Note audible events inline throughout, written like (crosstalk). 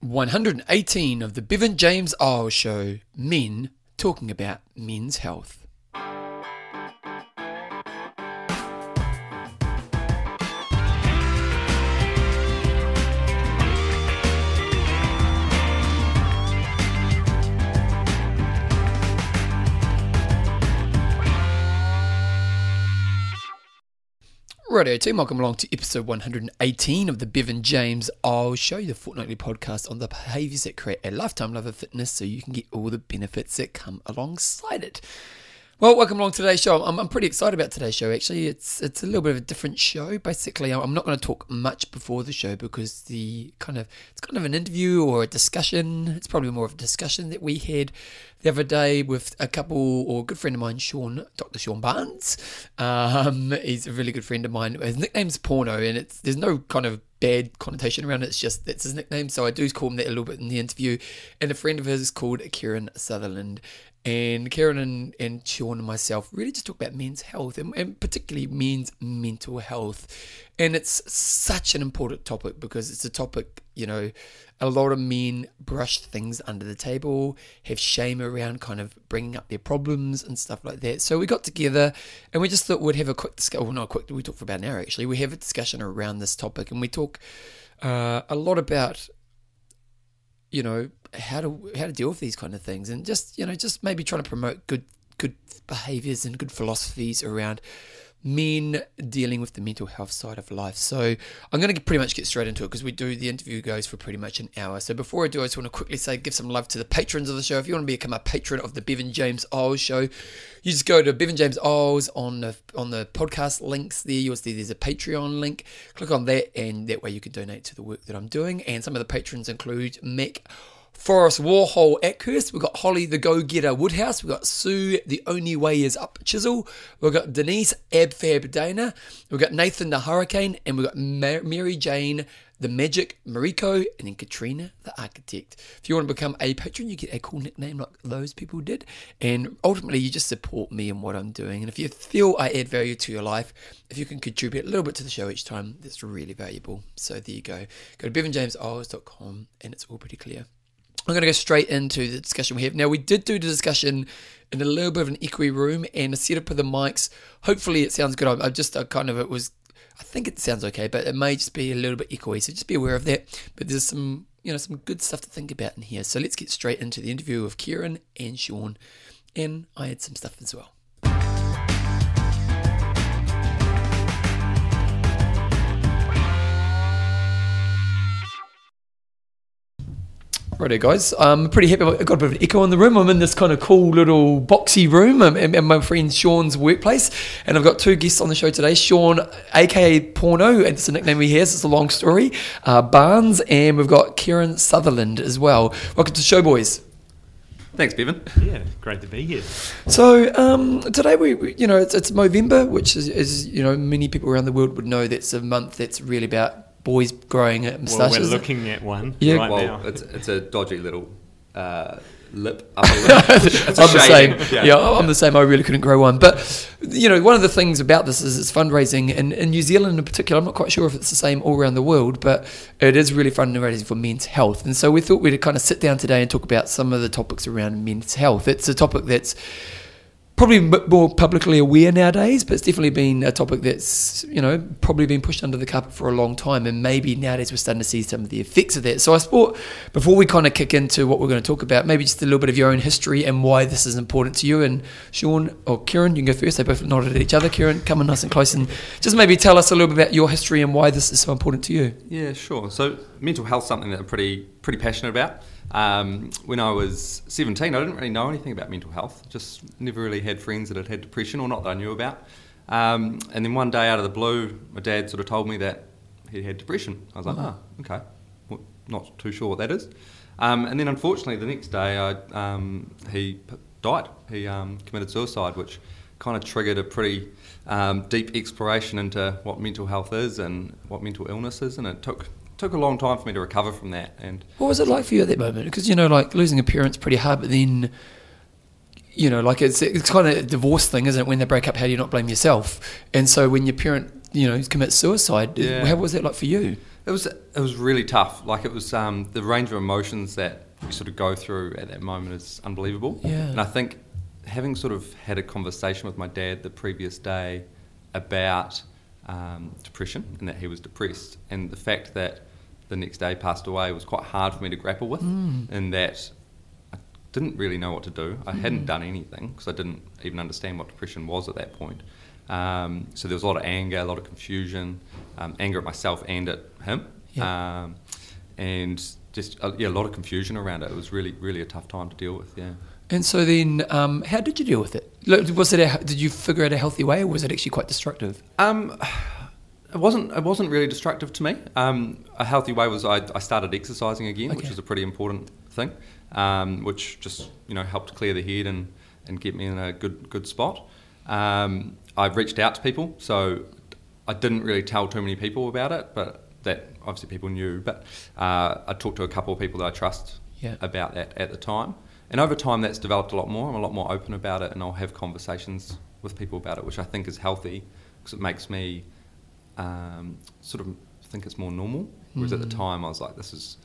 118 of the Bevan James Eyles Show Men talking about men's health. Radio team, welcome along to episode 118 of the Bevan James Eyles show you the fortnightly podcast on the behaviors that create a lifetime love of fitness so you can get all the benefits that come alongside it. Well, welcome along to today's show. I'm, I'm pretty excited about today's show. Actually, it's it's a little bit of a different show. Basically, I'm not going to talk much before the show because the kind of it's kind of an interview or a discussion. It's probably more of a discussion that we had the other day with a couple or a good friend of mine, Sean, Dr. Sean Barnes. Um, he's a really good friend of mine. His nickname's Porno, and it's there's no kind of bad connotation around it. It's just that's his nickname. So I do call him that a little bit in the interview. And a friend of his is called Kieran Sutherland. And Kieran and, and Sean and myself really just talk about men's health and, and particularly men's mental health. And it's such an important topic because it's a topic, you know, a lot of men brush things under the table, have shame around kind of bringing up their problems and stuff like that. So we got together and we just thought we'd have a quick discussion. Well, not quick, we talked for about an hour actually. We have a discussion around this topic and we talk uh, a lot about, you know, how to how to deal with these kind of things, and just you know just maybe trying to promote good good behaviors and good philosophies around men dealing with the mental health side of life. So I'm going to pretty much get straight into it because we do the interview goes for pretty much an hour. So before I do, I just want to quickly say give some love to the patrons of the show. If you want to become a patron of the Bevan James Eyles show, you just go to Bevan James Eyles on the on the podcast links there. You'll see there's a Patreon link. Click on that, and that way you can donate to the work that I'm doing. And some of the patrons include Mick. Forrest Warhol Akhurst. We've got Holly the Go Getter Woodhouse. We've got Sue The Only Way Is Up Chisel. We've got Denise Abfab Dana. We've got Nathan the Hurricane. And we've got Mary Jane the Magic Mariko. And then Katrina the Architect. If you want to become a patron, you get a cool nickname like those people did. And ultimately, you just support me and what I'm doing. And if you feel I add value to your life, if you can contribute a little bit to the show each time, that's really valuable. So there you go. Go to bevanjameseyles.com and it's all pretty clear. I'm going to go straight into the discussion we have. Now, we did do the discussion in a little bit of an echoey room and a setup of the mics. Hopefully, it sounds good. I, I just I kind of, it was, I think it sounds okay, but it may just be a little bit echoey. So just be aware of that. But there's some, you know, some good stuff to think about in here. So let's get straight into the interview of Kieran and Sean. And I had some stuff as well. Righto, guys. I'm pretty happy. I've got a bit of an echo in the room. I'm in this kind of cool little boxy room in, my friend Sean's workplace. And I've got two guests on the show today Sean, aka Porno, and it's a nickname he has, it's a long story, uh, Barnes, and we've got Kieran Sutherland as well. Welcome to the show, boys. Thanks, Bevan. Yeah, great to be here. So um, today we, we, you know, it's, it's Movember, which is, is, you know, many people around the world would know that's a month that's really about boys growing moustaches. Well, we're looking at one yeah. right well, now. It's, it's a dodgy little uh, lip, (laughs) upper lip. I'm the same. Yeah. yeah. I'm the same. I really couldn't grow one. But, you know, one of the things about this is it's fundraising. And in New Zealand in particular, I'm not quite sure if it's the same all around the world, but it is really fundraising for men's health. And so we thought we'd kind of sit down today and talk about some of the topics around men's health. It's a topic that's probably more publicly aware nowadays, but it's definitely been a topic that's you know probably been pushed under the carpet for a long time, and maybe nowadays we're starting to see some of the effects of that. So I thought before we kind of kick into what we're going to talk about, maybe just a little bit of your own history and why this is important to you. And Sean or Kieran, you can go first. They both nodded at each other. Kieran, come in nice and close, and just maybe tell us a little bit about your history and why this is so important to you. Yeah, sure. So mental health something that I'm pretty pretty passionate about. Um, when I was 17, I didn't really know anything about mental health. Just never really had friends that had had depression, or not that I knew about. Um, and then one day, out of the blue, my dad sort of told me that he had depression. I was like, oh, okay, well, not too sure what that is. Um, and then, unfortunately, the next day, I, um, he p- died. He um, committed suicide, which kind of triggered a pretty um, deep exploration into what mental health is and what mental illness is, and it took took a long time for me to recover from that. And what was it like for you at that moment? Because you know, like losing a parent's pretty hard, but then you know, like it's it's kind of a divorce thing, isn't it? When they break up, how do you not blame yourself? And so when your parent, you know, commits suicide, yeah. how was that like for you? It was it was really tough. Like it was um, the range of emotions that you sort of go through at that moment is unbelievable. Yeah. And I think having sort of had a conversation with my dad the previous day about um, depression and that he was depressed, and the fact that the next day passed away was quite hard for me to grapple with, and that I didn't really know what to do. I hadn't done anything because I didn't even understand what depression was at that point. Um, so there was a lot of anger, a lot of confusion, um, anger at myself and at him, Yeah. um, and just uh, yeah, a lot of confusion around it. It was really, really a tough time to deal with. Yeah. And so then, um, how did you deal with it? Was it a, did you figure out a healthy way, or was it actually quite destructive? Um, it wasn't. It wasn't really destructive to me. Um, a healthy way was I, I started exercising again, which is a pretty important thing, um, which just you know helped clear the head and, and get me in a good good spot. Um, I reached out to people, so I didn't really tell too many people about it, but that obviously people knew. But uh, I talked to a couple of people that I trust Yeah. about that at the time, and over time that's developed a lot more. I'm a lot more open about it, and I'll have conversations with people about it, which I think is healthy because it makes me um, sort of think it's more normal. Whereas at the time, I was like, this is,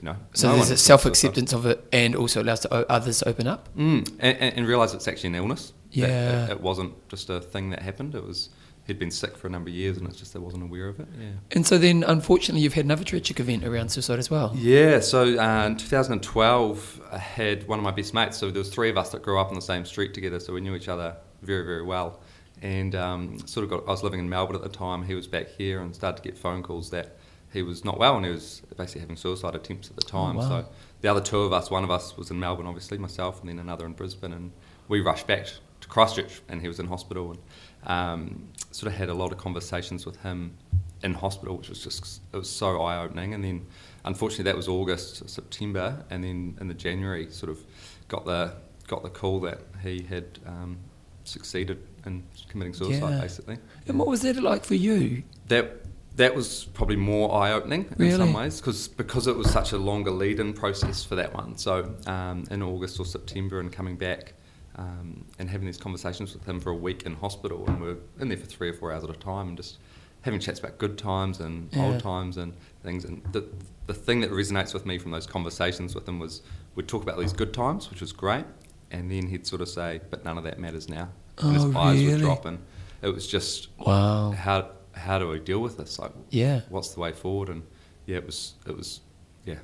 you know. Hmm. So no there's a self acceptance of it, and also allows to, o- others to open up. Mm, and, and, and realise it's actually an illness. Yeah. it, it wasn't just a thing that happened. It was he'd been sick for a number of years, and it's just I wasn't aware of it. Yeah. And so then, unfortunately, you've had another tragic event around suicide as well. Yeah, so uh, in 2012, I had one of my best mates. So there was three of us that grew up on the same street together, so we knew each other very, very well. And um, sort of got, I was living in Melbourne at the time. He was back here, and started to get phone calls that he was not well, and he was basically having suicide attempts at the time. Oh, wow. So the other two of us, one of us was in Melbourne, obviously myself, and then another in Brisbane, and we rushed back to Christchurch, and he was in hospital, and um, sort of had a lot of conversations with him in hospital, which was just it was so eye opening. And then, unfortunately, that was August, September, and then in the January, sort of got the got the call that he had um, succeeded in committing suicide, Yeah. basically. And what was that like for you? That that was probably more eye opening in some ways because because it was such a longer lead in process for that one. So um, in August or September and coming back. Um, and having these conversations with him for a week in hospital, and we're in there for three or four hours at a time, and just having chats about good times and Yeah. old times and things. And the the thing that resonates with me from those conversations with him was we'd talk about these good times, which was great, and then he'd sort of say, "But none of that matters now," and his Oh, eyes really? would drop, and it was just Wow. how how do I deal with this? Like, Yeah. what's the way forward? And yeah, it was it was yeah.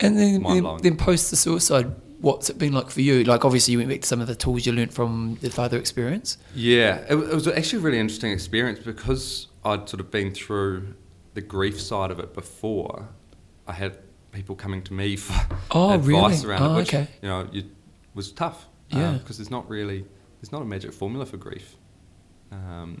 And then, then, then post the suicide, what's it been like for you? Like, obviously, you went back to some of the tools you learnt from the father experience. Yeah, it, it was actually a really interesting experience because I'd sort of been through the grief side of it before. I had people coming to me for Oh, advice really? around Oh, it, which okay. you know you, was tough. Yeah. Uh, because there's not really there's not a magic formula for grief. Um,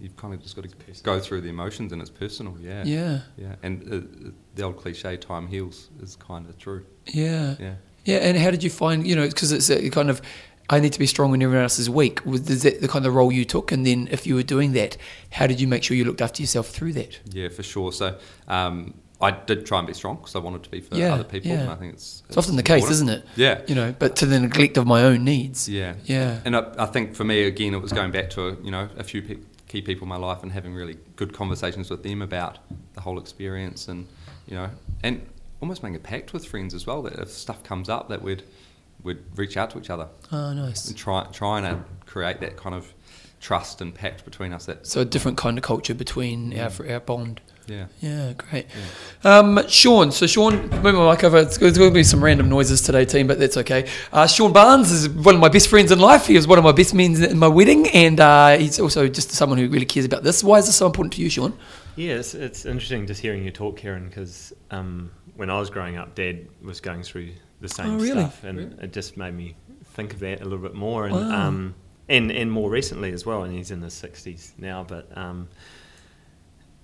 you've kind of just got to go through the emotions, and it's personal. Yeah, Yeah. yeah. And uh, the old cliche, "Time heals," is kind of true. Yeah. Yeah. Yeah, and how did you find, you know, because it's a kind of, I need to be strong when everyone else is weak. Was is that the kind of role you took? And then if you were doing that, how did you make sure you looked after yourself through that? Yeah, for sure. So um, I did try and be strong because I wanted to be for Yeah, other people, yeah. and I think it's It's often the case, isn't it? Yeah, You know, but to the neglect of my own needs. yeah, Yeah. And I, I think for me again, it was going back to you know a few pe- key people in my life and having really good conversations with them about the whole experience, and you know, and almost making a pact with friends as well that if stuff comes up, that we'd we'd reach out to each other Oh, nice. and try trying to uh, create that kind of trust and pact between us. That So a different kind of culture between our, our bond. Yeah. Yeah, great. Um, Sean, so Sean, move my mic over. It's, there's going to be some random noises today, team, but that's okay. Uh, Sean Barnes is one of my best friends in life. He was one of my best men in my wedding, and uh, he's also just someone who really cares about this. Why is this so important to you, Sean? Yeah, it's, it's interesting just hearing you talk, Kieran, because um, when I was growing up, Dad was going through the same Oh, really? stuff, and it just made me think of that a little bit more, and Wow. um, and and more recently as well. And he's in his sixties now, but um,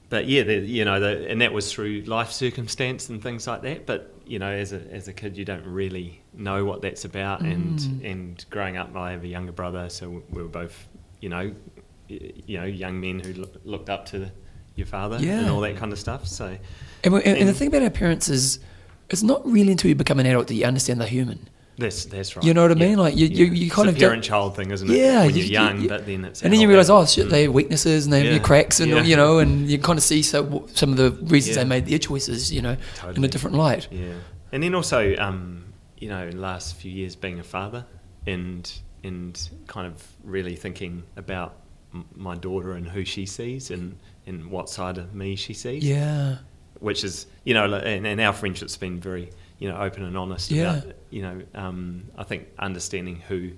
but yeah, the, you know, the, and that was through life circumstance and things like that. But you know, as a as a kid, you don't really know what that's about. And Mm. and growing up, I have a younger brother, so we were both, you know, you know, young men who look, looked up to your father and all that kind of stuff. So And, and, and the thing about our parents is, it's not really until you become an adult that you understand they're human. That's that's right. You know what I Yeah. mean? Like, you- you- Yeah. you It's kind a of don't- parent-child thing, isn't it? Yeah, when you- you're you- young, you- but then it's and then you realize, oh shit, Mm. they have weaknesses and they have Yeah. cracks, and Yeah. you know, and you kind of see so, some of the reasons Yeah. they made their choices, you know, in a different light. Yeah, and then also, um, you know, in the last few years being a father and and kind of really thinking about m- my daughter and who she sees and and what side of me she sees. Yeah, which is you know, and, and our friendship's been very you know open and honest Yeah. about you know, um, I think understanding who.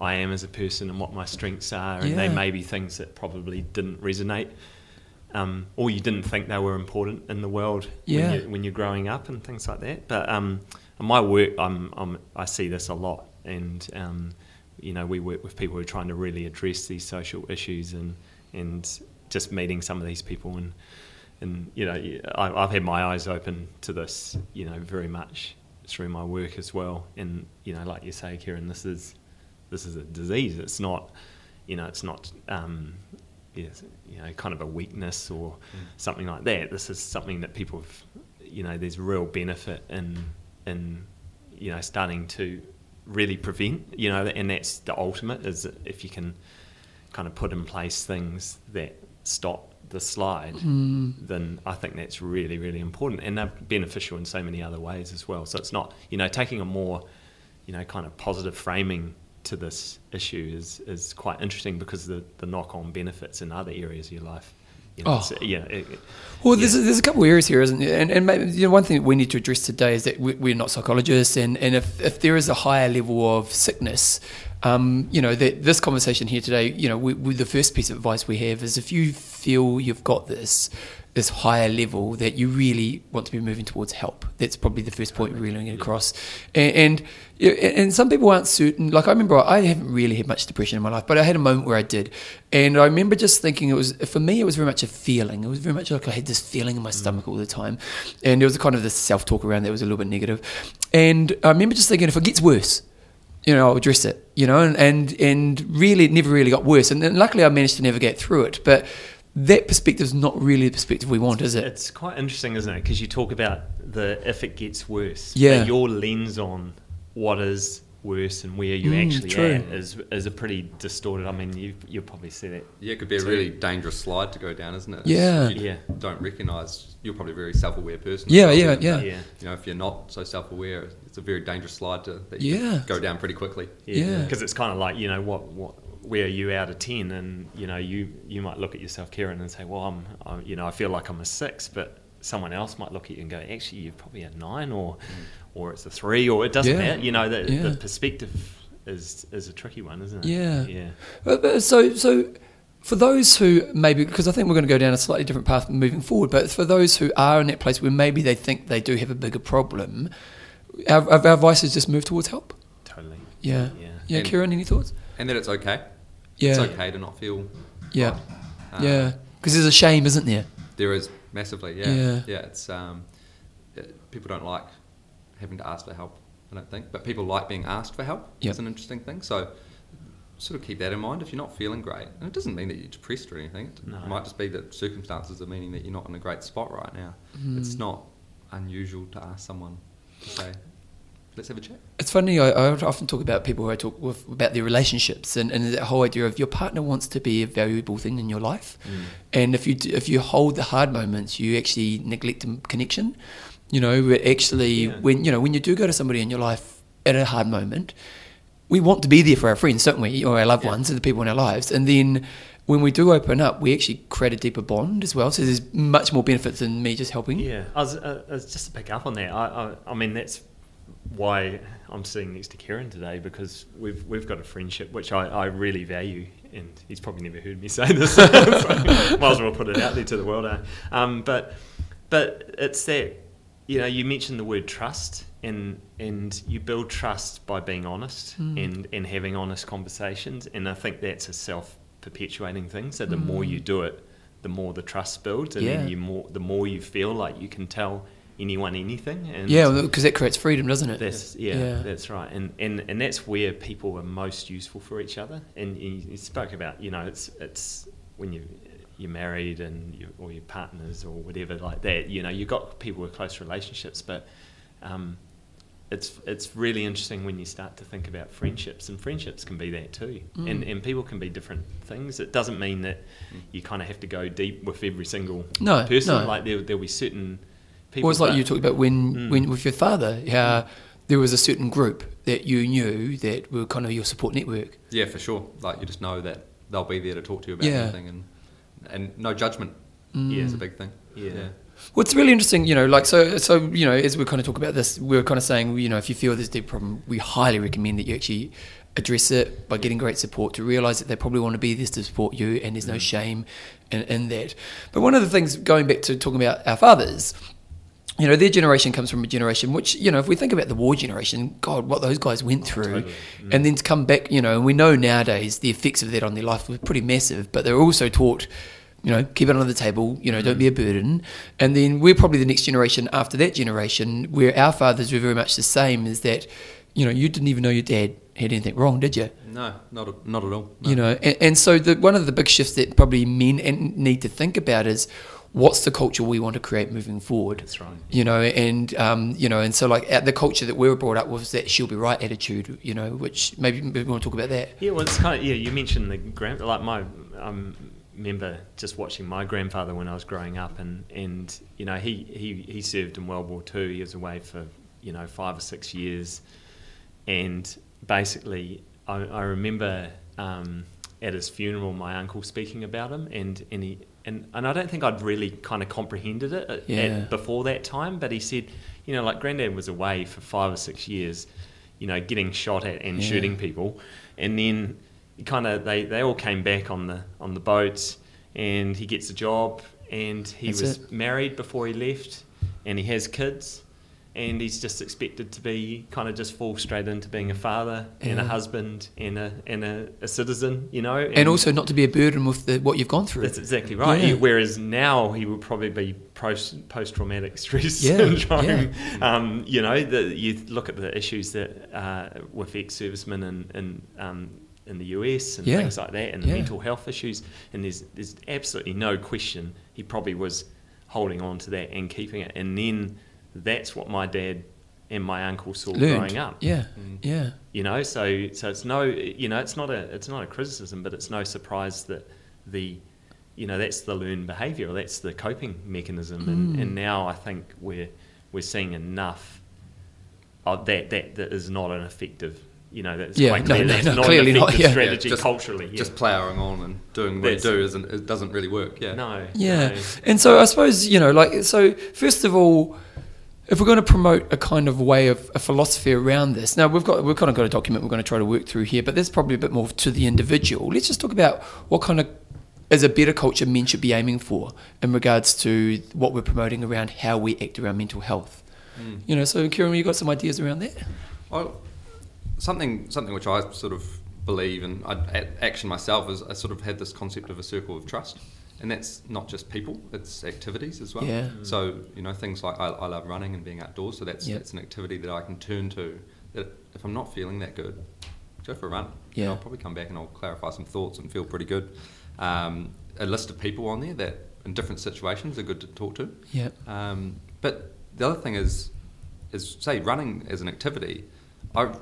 I am as a person and what my strengths are, and they may be things that probably didn't resonate, um, or you didn't think they were important in the world Yeah. when, you, when you're growing up and things like that. But um, my work, I'm, I'm, I see this a lot, and um, you know, we work with people who are trying to really address these social issues, and and just meeting some of these people, and and you know, I, I've had my eyes open to this, you know, very much through my work as well. And you know, like you say, Kieran, this is this is a disease. It's not, you know, it's not. Um, yes, you know, kind of a weakness or something like that. This is something that people, have, you know, there's real benefit in, in, you know, starting to really prevent, you know, and that's the ultimate is if you can kind of put in place things that stop the slide, hmm. then I think that's really, really important. And they're beneficial in so many other ways as well. So it's not, you know, taking a more, you know, kind of positive framing to this issue is, is quite interesting because the, the knock on benefits in other areas of your life. You know, Oh. yeah. It, it- Well, there's, there's a couple of areas here, isn't there? And, and maybe, you know, one thing that we need to address today is that we, we're not psychologists, and, and if, if there is a higher level of sickness, um, you know, that this conversation here today, you know, we, we, the first piece of advice we have is if you feel you've got this this higher level that you really want to be moving towards help. That's probably the first point we're really get across. And, and and some people aren't certain. Like I remember, I haven't really had much depression in my life, but I had a moment where I did, and I remember just thinking it was for me. It was very much a feeling. It was very much like I had this feeling in my mm. stomach all the time, and there was a kind of this self talk around that was a little bit negative. And I remember just thinking, if it gets worse, you know, I'll address it, you know, and, and, and really, it never really got worse. And, and luckily I managed to navigate through it. But that perspective is not really the perspective we want, is it? It's quite interesting, isn't it? Because you talk about the if it gets worse. Yeah. But your lens on what is worse and where you Mm, actually true. at is is a pretty distorted. I mean, you you'll probably see that. Yeah, it could be a really dangerous slide to go down, isn't it? Yeah. If you Yeah. don't recognise, you're probably a very self-aware person. Yeah, well, yeah, and, yeah. Yeah. You know, if you're not so self-aware, it's a very dangerous slide to that you Yeah. go down pretty quickly. Yeah. Because it's kind of like you know what what where are you out of ten, and you know you you might look at yourself, Kieran, and say, well, I'm, I'm you know I feel like I'm a six, but someone else might look at you and go, actually, you're probably a nine, or mm. or it's a three, or it doesn't Yeah. matter. You know, the, Yeah. the perspective is is a tricky one, isn't it? Yeah. yeah. But, but so, so for those who maybe, because I think we're going to go down a slightly different path moving forward, but for those who are in that place where maybe they think they do have a bigger problem, our, our our advice is just move towards help. Totally. Yeah. Yeah. Yeah, And- Kieran, any thoughts? And that it's okay. Yeah. It's okay to not feel. Yeah. right. Um, yeah. Because there's a shame, isn't there? There is massively, yeah. Yeah. Yeah, it's um, it, people don't like having to ask for help. I don't think, but people like being asked for help. Yep. It's an interesting thing. So, sort of keep that in mind. If you're not feeling great, and it doesn't mean that you're depressed or anything. It No. might just be that circumstances are meaning that you're not in a great spot right now. Hmm. It's not unusual to ask someone to say, "Let's have a chat." It's funny. I, I often talk about people who I talk with about their relationships and, and that whole idea of your partner wants to be a valuable thing in your life, and if you d- if you hold the hard moments, you actually neglect the connection. You know, but actually, Yeah. when you know when you do go to somebody in your life at a hard moment, we want to be there for our friends, don't we, or our loved Yeah. ones, and the people in our lives, and then. When we do open up, we actually create a deeper bond as well. So there's much more benefits than me just helping. Yeah, I was, uh, I was just to pick up on that. I, I, I mean, that's why I'm sitting next to Kieran today because we've we've got a friendship which I, I really value, and he's probably never heard me say this. so (laughs) (laughs) might as well put it out there to the world. eh? Um, but but it's that you know you mentioned the word trust, and and you build trust by being honest and and having honest conversations, and I think that's a self perpetuating thing. So the more you do it, the more the trust builds, and Yeah. then you more the more you feel like you can tell anyone anything. And Yeah, because that creates freedom, doesn't it? that's yeah, Yeah. that's right, and, and and that's where people are most useful for each other. And you, you spoke about, you know, it's it's when you you're married and you or your partners or whatever like that. You know, you've got people with close relationships, but um, it's it's really interesting when you start to think about friendships, and friendships can be that too, Mm. and and people can be different things. It doesn't mean that Mm. you kind of have to go deep with every single No, person. no. Like there there'll be certain people. Well, it's like you talked about when, Mm. when with your father, how there was a certain group that you knew that were kind of your support network. Yeah, for sure. Like you just know that they'll be there to talk to you about Yeah. anything, and and no judgment Yeah. is a big thing. Yeah. Well, it's really interesting, you know, like, so, so, you know, as we kind of talk about this, we're kind of saying, you know, if you feel there's a deep problem, we highly recommend that you actually address it by getting great support to realize that they probably want to be there to support you and there's no shame in, in that. But one of the things, going back to talking about our fathers, you know, their generation comes from a generation which, you know, if we think about the war generation, God, what those guys went through, totally. and then to come back, you know, and we know nowadays the effects of that on their life were pretty massive, but they're also taught, you know, keep it under the table, you know, don't be a mm. burden. And then we're probably the next generation after that generation where our fathers were very much the same, is that, you know, you didn't even know your dad had anything wrong, did you? No, not a, not at all. No. You know, and, and so the, one of the big shifts that probably men and need to think about is what's the culture we want to create moving forward. That's right. You know, and um, you know, and so like the culture that we were brought up was that she'll be right attitude. You know, which maybe, maybe we want to talk about that. Yeah, well, it's kind of yeah. You mentioned the grand like my um, remember just watching my grandfather when I was growing up, and and you know he he he served in World War Two. He was away for you know five or six years, and basically I, I remember um, at his funeral my uncle speaking about him, and and he. And, and I don't think I'd really kind of comprehended it uh, at, Yeah. at, before that time, but he said, you know, like Granddad was away for five or six years, you know, getting shot at and Yeah. shooting people, and then kind of they, they all came back on the on the boats, and he gets a job, and he That's was it. married before he left, and he has kids, and he's just expected to be kind of just fall straight into being a father and a husband and a and a, a citizen, you know, and also not to be a burden with the, what you've gone through. that's exactly right. Yeah. He- whereas now he would probably be post post traumatic stress Yeah, syndrome. (laughs) Um, you know, the, you look at the issues that uh, with ex servicemen in in, um, in the US and Yeah. things like that, and Yeah. mental health issues. And there's there's absolutely no question he probably was holding on to that and keeping it. And then that's what my dad and my uncle saw Learned. growing up Yeah, Mm. yeah, you know so so it's no you know it's not a it's not a criticism but it's no surprise that the you know that's the learned behavior that's the coping mechanism and, Mm. and now i think we're we're seeing enough of that that that is not an effective you know that's Yeah, quite clear no, that's no, not clearly an not, yeah. strategy Yeah, just- culturally yeah. Just powering on and doing what That's- you do isn't it doesn't really work. Yeah. no yeah. no. And so I suppose you know, like, so first of all, if we're going to promote a kind of way of a philosophy around this, now we've got we've kind of got a document we're going to try to work through here, but there's probably a bit more to the individual. Let's just talk about what kind of is a better culture men should be aiming for in regards to what we're promoting around how we act around mental health. Mm. You know, so Kieran, you got some ideas around that? Well, something something which I sort of believe and I action myself is I sort of had this concept of a circle of trust, and that's not just people; it's activities as well. Yeah. So you know things like I, I love running and being outdoors, so that's Yep. that's an activity that I can turn to. That if I'm not feeling that good, go for a run. Yeah. And I'll probably come back and I'll clarify some thoughts and feel pretty good. Um, a list of people on there that in different situations are good to talk to. Yeah. Um, but the other thing is, is say running as an activity, I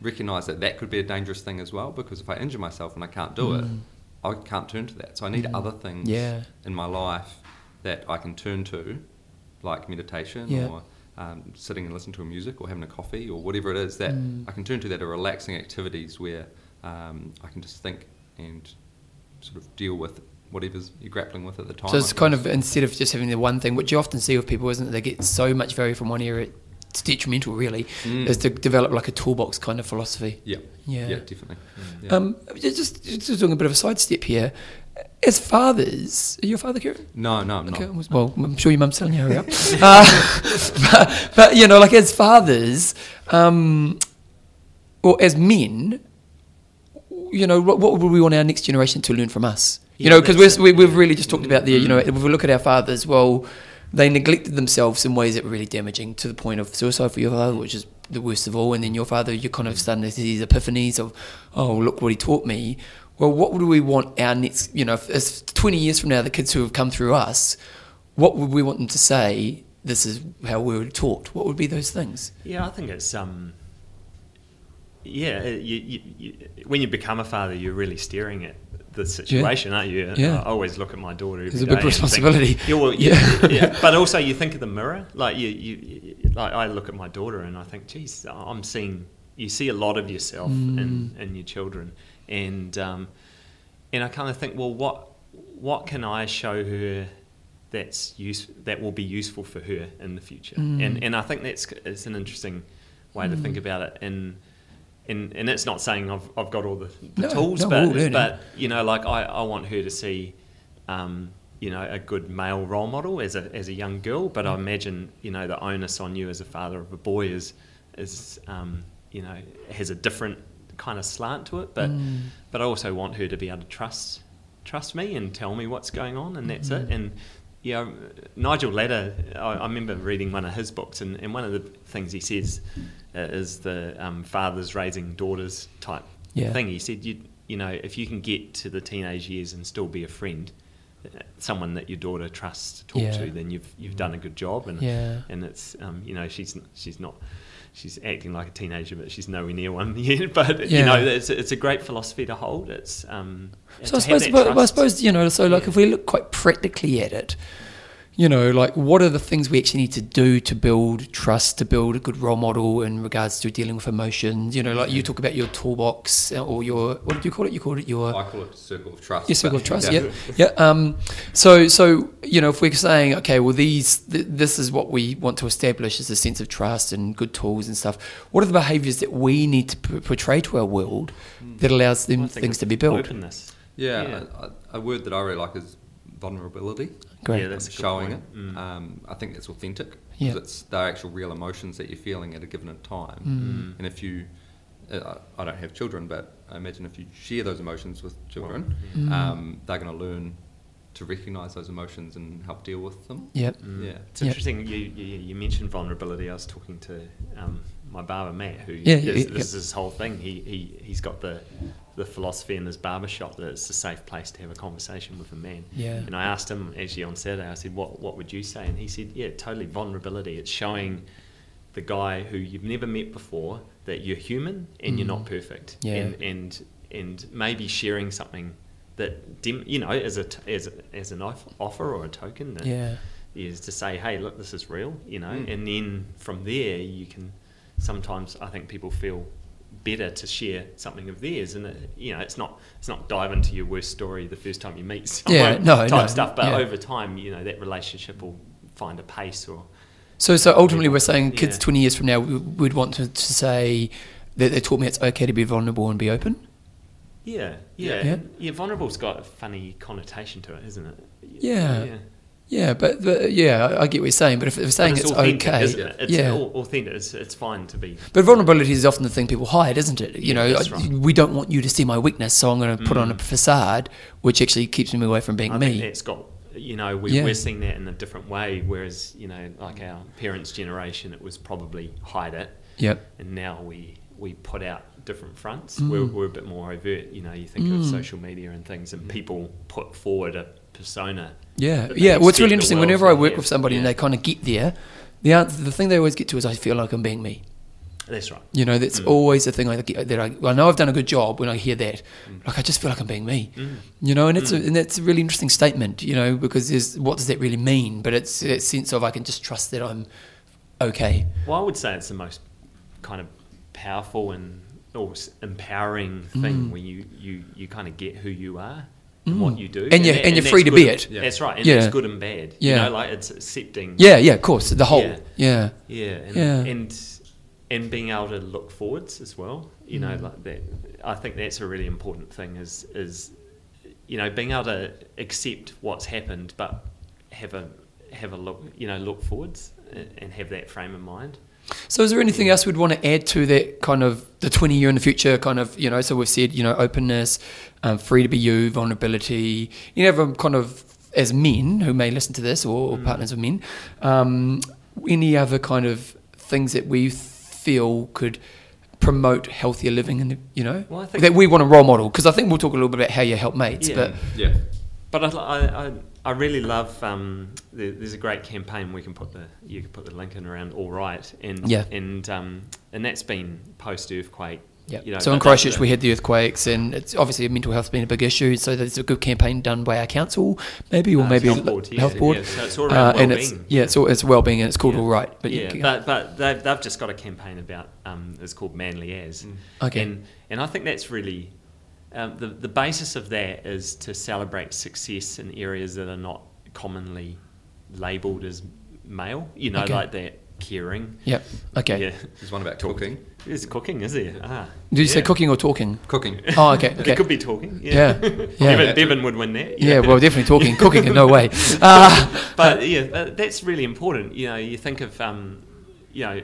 recognise that that could be a dangerous thing as well because if I injure myself and I can't do it, Mm. I can't turn to that. So I need Mm. other things Yeah. in my life that I can turn to, like meditation Yeah. or um, sitting and listening to a music or having a coffee or whatever it is that Mm. I can turn to that are relaxing activities where um, I can just think and sort of deal with whatever's you're grappling with at the time. So it's kind of instead of just having the one thing, which you often see with people, isn't it? They get so much value from one area, it's detrimental, really, Mm. is to develop like a toolbox kind of philosophy. yeah, Yeah. yeah, definitely. Yeah. Um, just, just doing a bit of a sidestep here. As fathers, are you a father, Kieran? no, no, I'm Okay, not. well, I'm sure your mum's telling you hurry up. (laughs) uh, but, but, you know, like as fathers, um, or as men, you know, what, what would we want our next generation to learn from us? You Yeah, know, because we, we've really just talked about the, you know, Mm. if we look at our fathers, well, they neglected themselves in ways that were really damaging to the point of suicide for your father, which is the worst of all. And then your father, you're kind of starting to see these epiphanies of, oh, look what he taught me. Well, what would we want our next, you know, if, if 20 years from now, the kids who have come through us, what would we want them to say this is how we were taught, what would be those things? Yeah, I think it's um. Yeah, you, you, you, when you become a father, you're really staring at the situation, aren't you? Yeah. I always look at my daughter. It's a big and think, responsibility. yeah, well, (laughs) Yeah. yeah, yeah. But also, you think of the mirror. Like you, you, like I look at my daughter and I think, geez, I'm seeing. You see a lot of yourself Mm. in, in your children, and um, and I kind of think, well, what what can I show her that's use that will be useful for her in the future? Mm. And and I think that's it's an interesting way to think about it. And and and it's not saying I've I've got all the, the No, tools, no, but but you know, like I, I want her to see. Um, you know, a good male role model as a as a young girl, but I imagine you know the onus on you as a father of a boy is is um, you know has a different kind of slant to it. But Mm. but I also want her to be able to trust trust me and tell me what's going on, and that's it. And yeah, Nigel Latta, I, I remember reading one of his books, and, and one of the things he says is the um, fathers raising daughters type Yeah. thing. He said, you you know, if you can get to the teenage years and still be a friend, uh, someone that your daughter trusts to talk Yeah. to, then you've you've done a good job. And Yeah. and it's um, you know she's she's not she's acting like a teenager, but she's nowhere near one (laughs) yet. But Yeah. you know, it's it's a great philosophy to hold. It's um, So I suppose, but, I suppose you know. So like, if we look quite practically at it, you know, like what are the things we actually need to do to build trust, to build a good role model in regards to dealing with emotions? You know, like you talk about your toolbox uh, or your what did you call it? You called it your I call it circle of trust. Yes, circle of trust. Yeah, yeah. Um, so, so you know, if we're saying, okay, well, these, th- this is what we want to establish is a sense of trust and good tools and stuff. What are the behaviours that we need to p- portray to our world that allows them I things to be built? Openness. Yeah, Yeah. A, a word that I really like is vulnerability. Great. Yeah, that's a good showing point. it. Mm. Um, I think it's authentic. 'cause Yeah. It's they're actual real emotions that you're feeling at a given time. Mm. And if you, uh, I don't have children, but I imagine if you share those emotions with children, Mm. um, they're going to learn to recognise those emotions and help deal with them. Yep. Mm. Yeah. It's Yeah. interesting you, you, you mentioned vulnerability. I was talking to um, my barber Matt, who Yeah, is, yeah, this yeah. is his whole thing. He, he he's got the the philosophy in this barber shop that it's a safe place to have a conversation with a man. Yeah. And I asked him actually on Saturday. I said, "What what would you say?" And he said, "Yeah, totally vulnerability. It's showing the guy who you've never met before that you're human and you're not perfect. Mm. Yeah. And and and maybe sharing something." That dim, you know, as a t- as a, as an offer or a token that Yeah. is to say, hey, look, this is real, you know, Mm. and then from there you can. Sometimes I think people feel better to share something of theirs, and it, you know, it's not it's not dive into your worst story the first time you meet someone, Yeah, no, type no, stuff. But yeah. over time, you know, that relationship will find a pace or So, so ultimately, we're saying kids Yeah. 20 years from now we'd want to, to say that they taught me it's okay to be vulnerable and be open. yeah, yeah, Yeah. yeah. Vulnerable's got a funny connotation to it, isn't it? Yeah. Yeah, but, but yeah, I, get what you're saying. But if they're saying it's, authentic, okay, it? It's yeah. au- authentic. It's, it's fine to be. But vulnerability is often the thing people hide, isn't it? You Yeah, know, I- right. we don't want you to see my weakness, so I'm going to put on a Mm. facade, which actually keeps me away from being I think me. that's got you know we, Yeah. we're seeing that in a different way. Whereas you know, like our parents' generation, it was probably hide it, Yep. and now we we put out different fronts. Mm. We're, we're a bit more overt. You know, you think of Mm. social media and things, and people put forward a persona. Yeah, yeah. What's really interesting. Whenever I work with somebody and they kind of get there, the answer, the thing they always get to is I feel like I'm being me. That's right. You know, that's Mm. always the thing I get, that I, I know I've done a good job when I hear that. Mm. Like I just feel like I'm being me. Mm. You know, and it's a, Mm. and that's a really interesting statement. You know, because there's what does that really mean? But it's that sense of I can just trust that I'm okay. Well, I would say it's the most kind of powerful and or empowering thing Mm. when you, you, you kind of get who you are Mm. and what you do, And you're- that- and you're free to be and- it. Yeah. That's right, and Yeah. it's good and bad. Yeah. You know, like it's accepting. Yeah, yeah, of course. The whole. Yeah. Yeah. Yeah, and, and and being able to look forwards as well. You know, Mm. like that. I think that's a really important thing. Is is you know being able to accept what's happened, but have a have a look. You know, look forwards and- and have that frame of mind. So, is there anything else we'd want to add to that kind of the 20 year in the future kind of, you know, so we've said, you know, openness, um, free to be you, vulnerability, you know, kind of, as men who may listen to this or, or Mm. partners of men, um, any other kind of things that we feel could promote healthier living and, you know, Well, I think that we want to role model? Because I think we'll talk a little bit about how you help mates, Yeah. but Yeah. But I, I, I, I really love. Um, there, there's a great campaign we can put the you can put the link in around All Right, and Yeah. and um, and that's been post earthquake. Yeah. You know, so in Christchurch, we had the earthquakes, and it's obviously mental health's been a big issue. So there's a good campaign done by our council, maybe, or Uh, maybe health board, yeah, health board. yeah, so it's all Uh, around and it's well-being. yeah, it's all, it's well-being, and it's called Yeah. All Right. But yeah, you, but but they've, they've just got a campaign about um, it's called Manly As, Okay. and and I think that's really um, the the basis of that is to celebrate success in areas that are not commonly labelled as male. You know, Okay. like that caring. Yep. Okay. Yeah, There's one about cooking. there's cooking, is there? Ah, Did you say cooking or talking? Cooking. (laughs) Oh, okay. Okay. It could be talking. Yeah, Yeah, (laughs) yeah. Bevan, Bevan would win that. yeah, well, definitely talking. (laughs) cooking in no way. Uh, but yeah, uh, that's really important. You know, you think of um, you know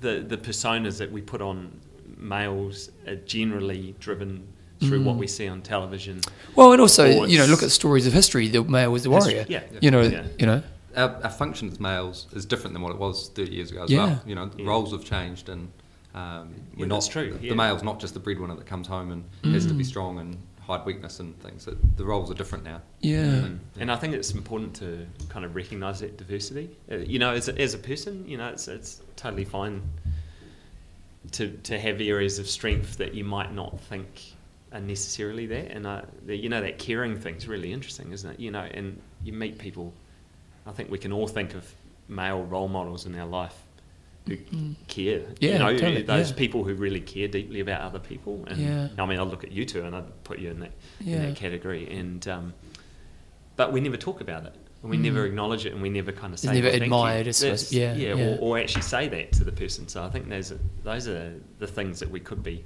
the the personas that we put on males are generally driven through Mm. what we see on television. well, and also, Or you know, look at stories of history. The male was the History, warrior. yeah. You know, Yeah. you know. Our, our function as males is different than what it was 30 years ago as Yeah. well. You know, the Yeah. roles have changed and um, we're Yeah, not, that's true, The, the male's not just the breadwinner that comes home and has Mm. to be strong and hide weakness and things. It, the roles are different now. Yeah. And, and I think it's important to kind of recognise that diversity. Uh, you know, as a, as a person, you know, it's it's totally fine to to have areas of strength that you might not think are necessarily there. And I, the, you know, that caring thing's really interesting, isn't it? You know, and you meet people. I think we can all think of male role models in our life who care. Mm. Yeah, you know, totally, those yeah. people who really care deeply about other people. And Yeah. I mean, I look at you two, and I'd put you in that in that category. And um, but we never talk about it, and we Mm. never acknowledge it, and we never kind of It's say never well, admired, I Yeah, yeah, yeah. Or, or actually say that to the person. So I think those are, those are the things that we could be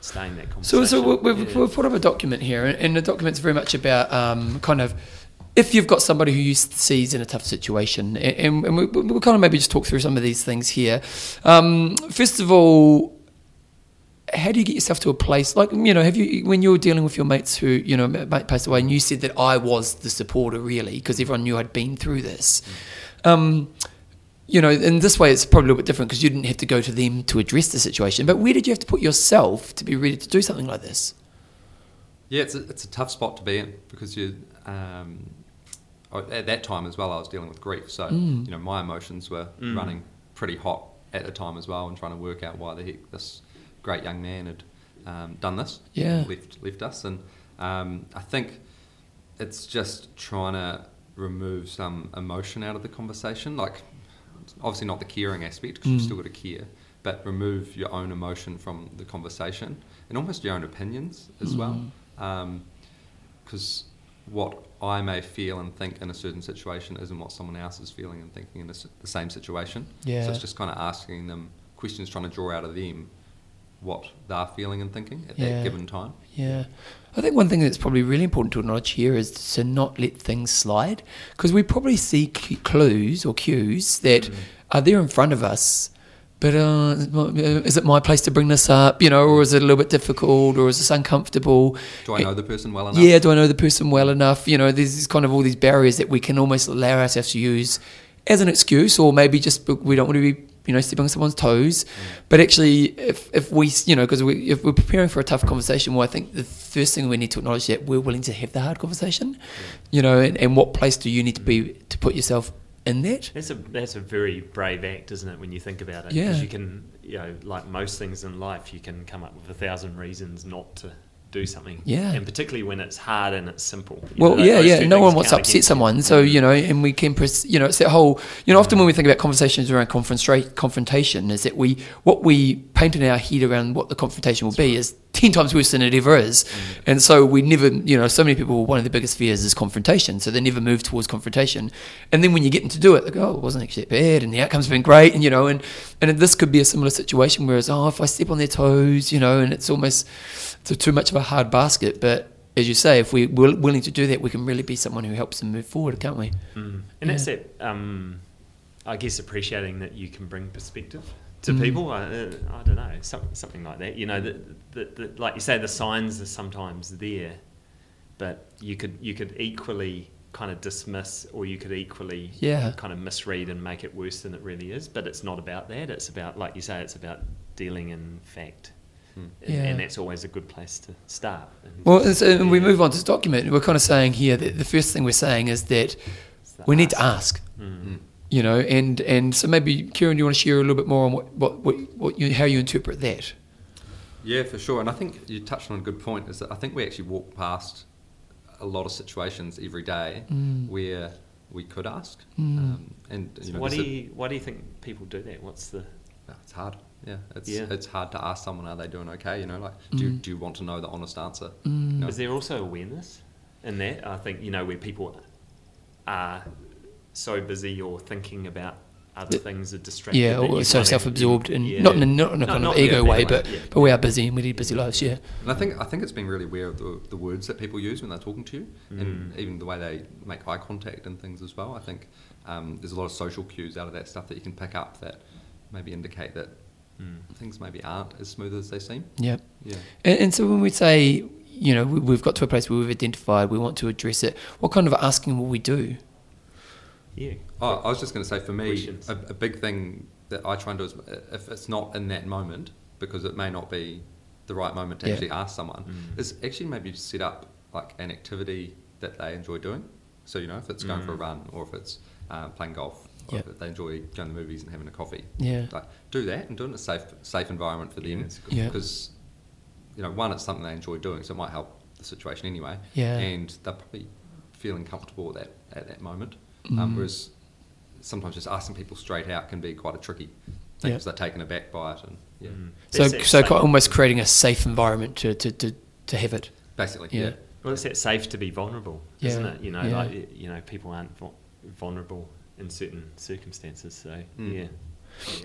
staying that So, conversation. so we- we've, Yeah. we've put up a document here, and- the document's very much about um, kind of if you've got somebody who you sees in a tough situation, and, and, we, we'll kind of maybe just talk through some of these things here. Um, first of all, how do you get yourself to a place like you know? Have you when you were dealing with your mates who you know mate passed away, and you said that I was the supporter really because everyone knew I'd been through this. Um, you know, in this way, it's probably a little bit different because you didn't have to go to them to address the situation. But where did you have to put yourself to be ready to do something like this? Yeah, it's a, it's a tough spot to be in because you. Um, oh, at that time as well, I was dealing with grief, so Mm. you know my emotions were Mm. running pretty hot at the time as well, and trying to work out why the heck this great young man had um, done this, Yeah. left left us, and um, I think it's just trying to remove some emotion out of the conversation, like obviously not the caring aspect because Mm. you've still got to care, but remove your own emotion from the conversation and almost your own opinions as well. Because what I may feel and think in a certain situation isn't what someone else is feeling and thinking in the the same situation. Yeah. So it's just kind of asking them questions, trying to draw out of them what they're feeling and thinking at Yeah. that given time. Yeah. I think one thing that's probably really important to acknowledge here is to not let things slide because we probably see clues or cues that are there in front of us. But uh, is it my place to bring this up, you know, or is it a little bit difficult, or is this uncomfortable? Do I know the person well enough? Yeah, do I know the person well enough? You know, there's kind of all these barriers that we can almost allow ourselves to use as an excuse, or maybe just we don't want to be, you know, stepping on someone's toes. But actually, if, if we, you know, because we, if we're preparing for a tough conversation, well, I think the first thing we need to acknowledge that we're willing to have the hard conversation, you know, and, and what place do you need to be to put yourself in that? That's a that's a very brave act, isn't it? When you think about it, Yeah. because you can, you know, like most things in life, you can come up with a thousand reasons not to do something. Yeah. and particularly when it's hard and it's simple. Well, know, yeah, yeah. No one wants to upset someone, so you know, and we can, pres- you know, it's that whole. You know, often when we think about conversations around confrontra- confrontation, is that we what we paint in our head around what the confrontation will be is ten times worse than it ever is, and so we never, you know, so many people. One of the biggest fears is confrontation, so they never move towards confrontation, and then when you get them to do it, they go, "Oh, it wasn't actually that bad," and the outcome's been great, and you know, and and this could be a similar situation, whereas oh, if I step on their toes, you know, and it's almost it's too much of a hard basket, but as you say, if we're willing to do that, we can really be someone who helps them move forward, can't we? Mm. And that's it. Um, I guess appreciating that you can bring perspective to Mm. people. I, uh, I don't know, some, something like that. You know, that, that, that, like you say, the signs are sometimes there, but you could you could equally kind of dismiss, or you could equally Yeah. kind of misread and make it worse than it really is. But it's not about that. It's about, like you say, it's about dealing in fact. and, Yeah. and that's always a good place to start. And Well, and so when we move on to this document, we're kind of saying here that the first thing we're saying is that it's the we need to ask. ask. Mm. You know, and and so maybe Kieran, do you want to share a little bit more on what what, what, what you, how you interpret that? Yeah, for sure. And I think you touched on a good point. Is that I think we actually walk past a lot of situations every day Mm. where we could ask, Mm. um, and you So know, why do there's a- you why do you think people do that? What's the No, it's hard. Yeah, it's Yeah. it's hard to ask someone, are they doing okay? You know, like, do you, Mm. do you want to know the honest answer? Mm. No. Is there also awareness in that? I think you know where people are so busy or thinking about other Yeah. things are distracted. Yeah, that or so self-absorbed and yeah. not in a, not in a No, kind not of ego way, way, but yeah. but we are busy and we lead busy lives. Yeah. And I think I think it's being really aware of the, the words that people use when they're talking to you, and Mm. even the way they make eye contact and things as well. I think um, there's a lot of social cues out of that stuff that you can pick up that maybe indicate that Mm. things maybe aren't as smooth as they seem. Yeah. Yeah. And, and so when we say, you know, we- we've got to a place where we've identified, we want to address it, what kind of asking will we do? Yeah. Oh, I was just going to say for me, a, a big thing that I try and do is if it's not in that moment, because it may not be the right moment to Yeah. actually ask someone, Mm. is actually maybe set up like an activity that they enjoy doing. So, you know, if it's going for a Mm. run or if it's uh, playing golf or Yeah. if they enjoy going to the movies and having a coffee, Yeah. like do that and do it in a safe, safe environment for them. that's good. Yeah. Because, you know, one, it's something they enjoy doing, so it might help the situation anyway. Yeah. And they're probably feeling comfortable at that, at that moment. Mm. Um, whereas sometimes just asking people straight out can be quite a tricky thing Yeah. because they're taken aback by it. And yeah, Mm. So That's so quite almost creating a safe environment to, to, to, to have it. basically, Yeah. yeah. Well, it's that safe to be vulnerable, Yeah, isn't it? You know, yeah. like you know, people aren't vulnerable in certain circumstances. So Mm. yeah.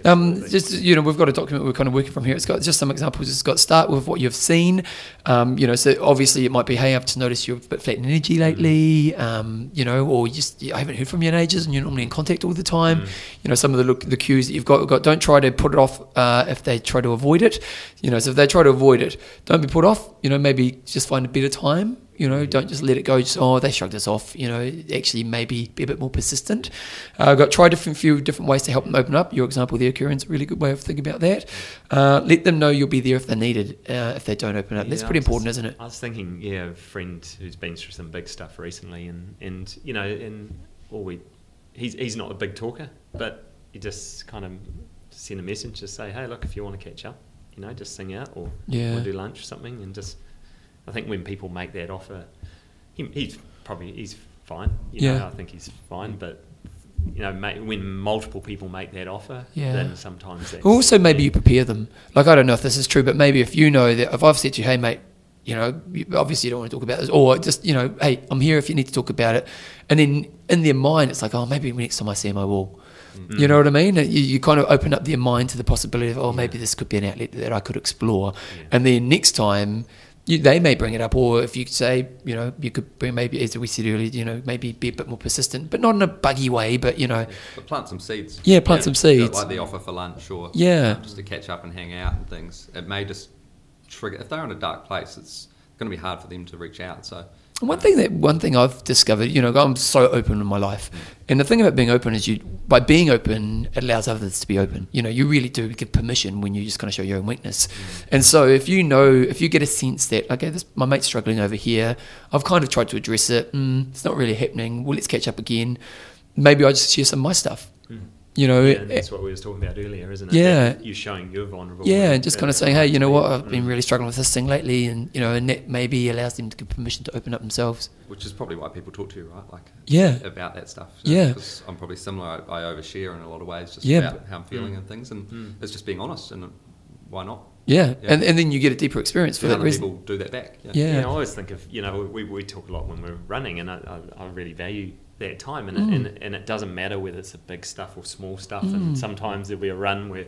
Um, just you know, we've got a document we're kind of working from here. It's got just some examples. It's got start with what you've seen. Um, you know, so obviously it might be, hey, I've just noticed you're a bit flat in energy lately. Um, you know, or you just I haven't heard from you in ages, and you're normally in contact all the time. Mm. You know, some of the look the cues that you've got. got don't try to put it off uh, if they try to avoid it. You know, so if they try to avoid it, don't be put off. You know, maybe just find a better time. You know, don't just let it go. Just oh, they shrugged us off. You know, actually maybe be a bit more persistent. Uh, got try different few different ways to help them open up. Your example there, Kieran's a really good way of thinking about that. Uh, let them know you'll be there if they need it. Uh, if they don't open up, that's pretty important, just- isn't it? I was thinking, yeah, a friend who's been through some big stuff recently, and and you know, and all we, he's he's not a big talker, but you just kind of send a message, to say, hey, look, if you want to catch up, you know, just sing out or Yeah. we'll do lunch or something, and just, I think when people make that offer, he, he's probably he's fine, you Yeah. know, I think he's fine, but. You know, ma- when multiple people make that offer, Yeah. then sometimes that's, Also, maybe you prepare them. Like I don't know if this is true, but maybe if you know that if I've said to you, "Hey, mate," you know, obviously you don't want to talk about this, or just you know, "Hey, I'm here if you need to talk about it," and then in their mind, it's like, "Oh, maybe next time I see him, I will." Mm. You know what I mean? You, you kind of open up their mind to the possibility of, "Oh, maybe this could be an outlet that I could explore," Yeah. and then next time. You, they may bring it up, or if you say, you know, you could bring maybe, as we said earlier, you know, maybe be a bit more persistent, but not in a buggy way, but you know, But plant some seeds. Yeah, plant some seeds. Like the offer for lunch or Yeah. just to catch up and hang out and things. It may just trigger. If they're in a dark place, it's going to be hard for them to reach out. So One thing that one thing I've discovered, you know, I'm so open in my life, and the thing about being open is you by being open it allows others to be open. You know, you really do give permission when you just kind of show your own weakness. And so if you know, if you get a sense that okay, this my mate's struggling over here, I've kind of tried to address it. Mm, it's not really happening. Well, let's catch up again. Maybe I just share some of my stuff. You know, Yeah, that's what we was talking about earlier, isn't it? Yeah. That you're showing you're vulnerable. Yeah, and just kind of saying, hey, you know what, I've been Mm. really struggling with this thing lately, and you know, and that maybe allows them to give permission to open up themselves. which is probably why people talk to you, right? Like Yeah. about that stuff. Yeah. because I'm probably similar. I, I overshare in a lot of ways, just Yeah. about how I'm feeling Mm. and things, and Mm. it's just being honest. And why not? Yeah, Yeah. And, and then you get a deeper experience for Yeah, that other reason. people do that back. Yeah. Yeah. Yeah, I always think of you know we, we talk a lot when we're running, and I, I, I really value that time, and, Mm. it, and and it doesn't matter whether it's a big stuff or small stuff. Mm. And sometimes there'll be a run where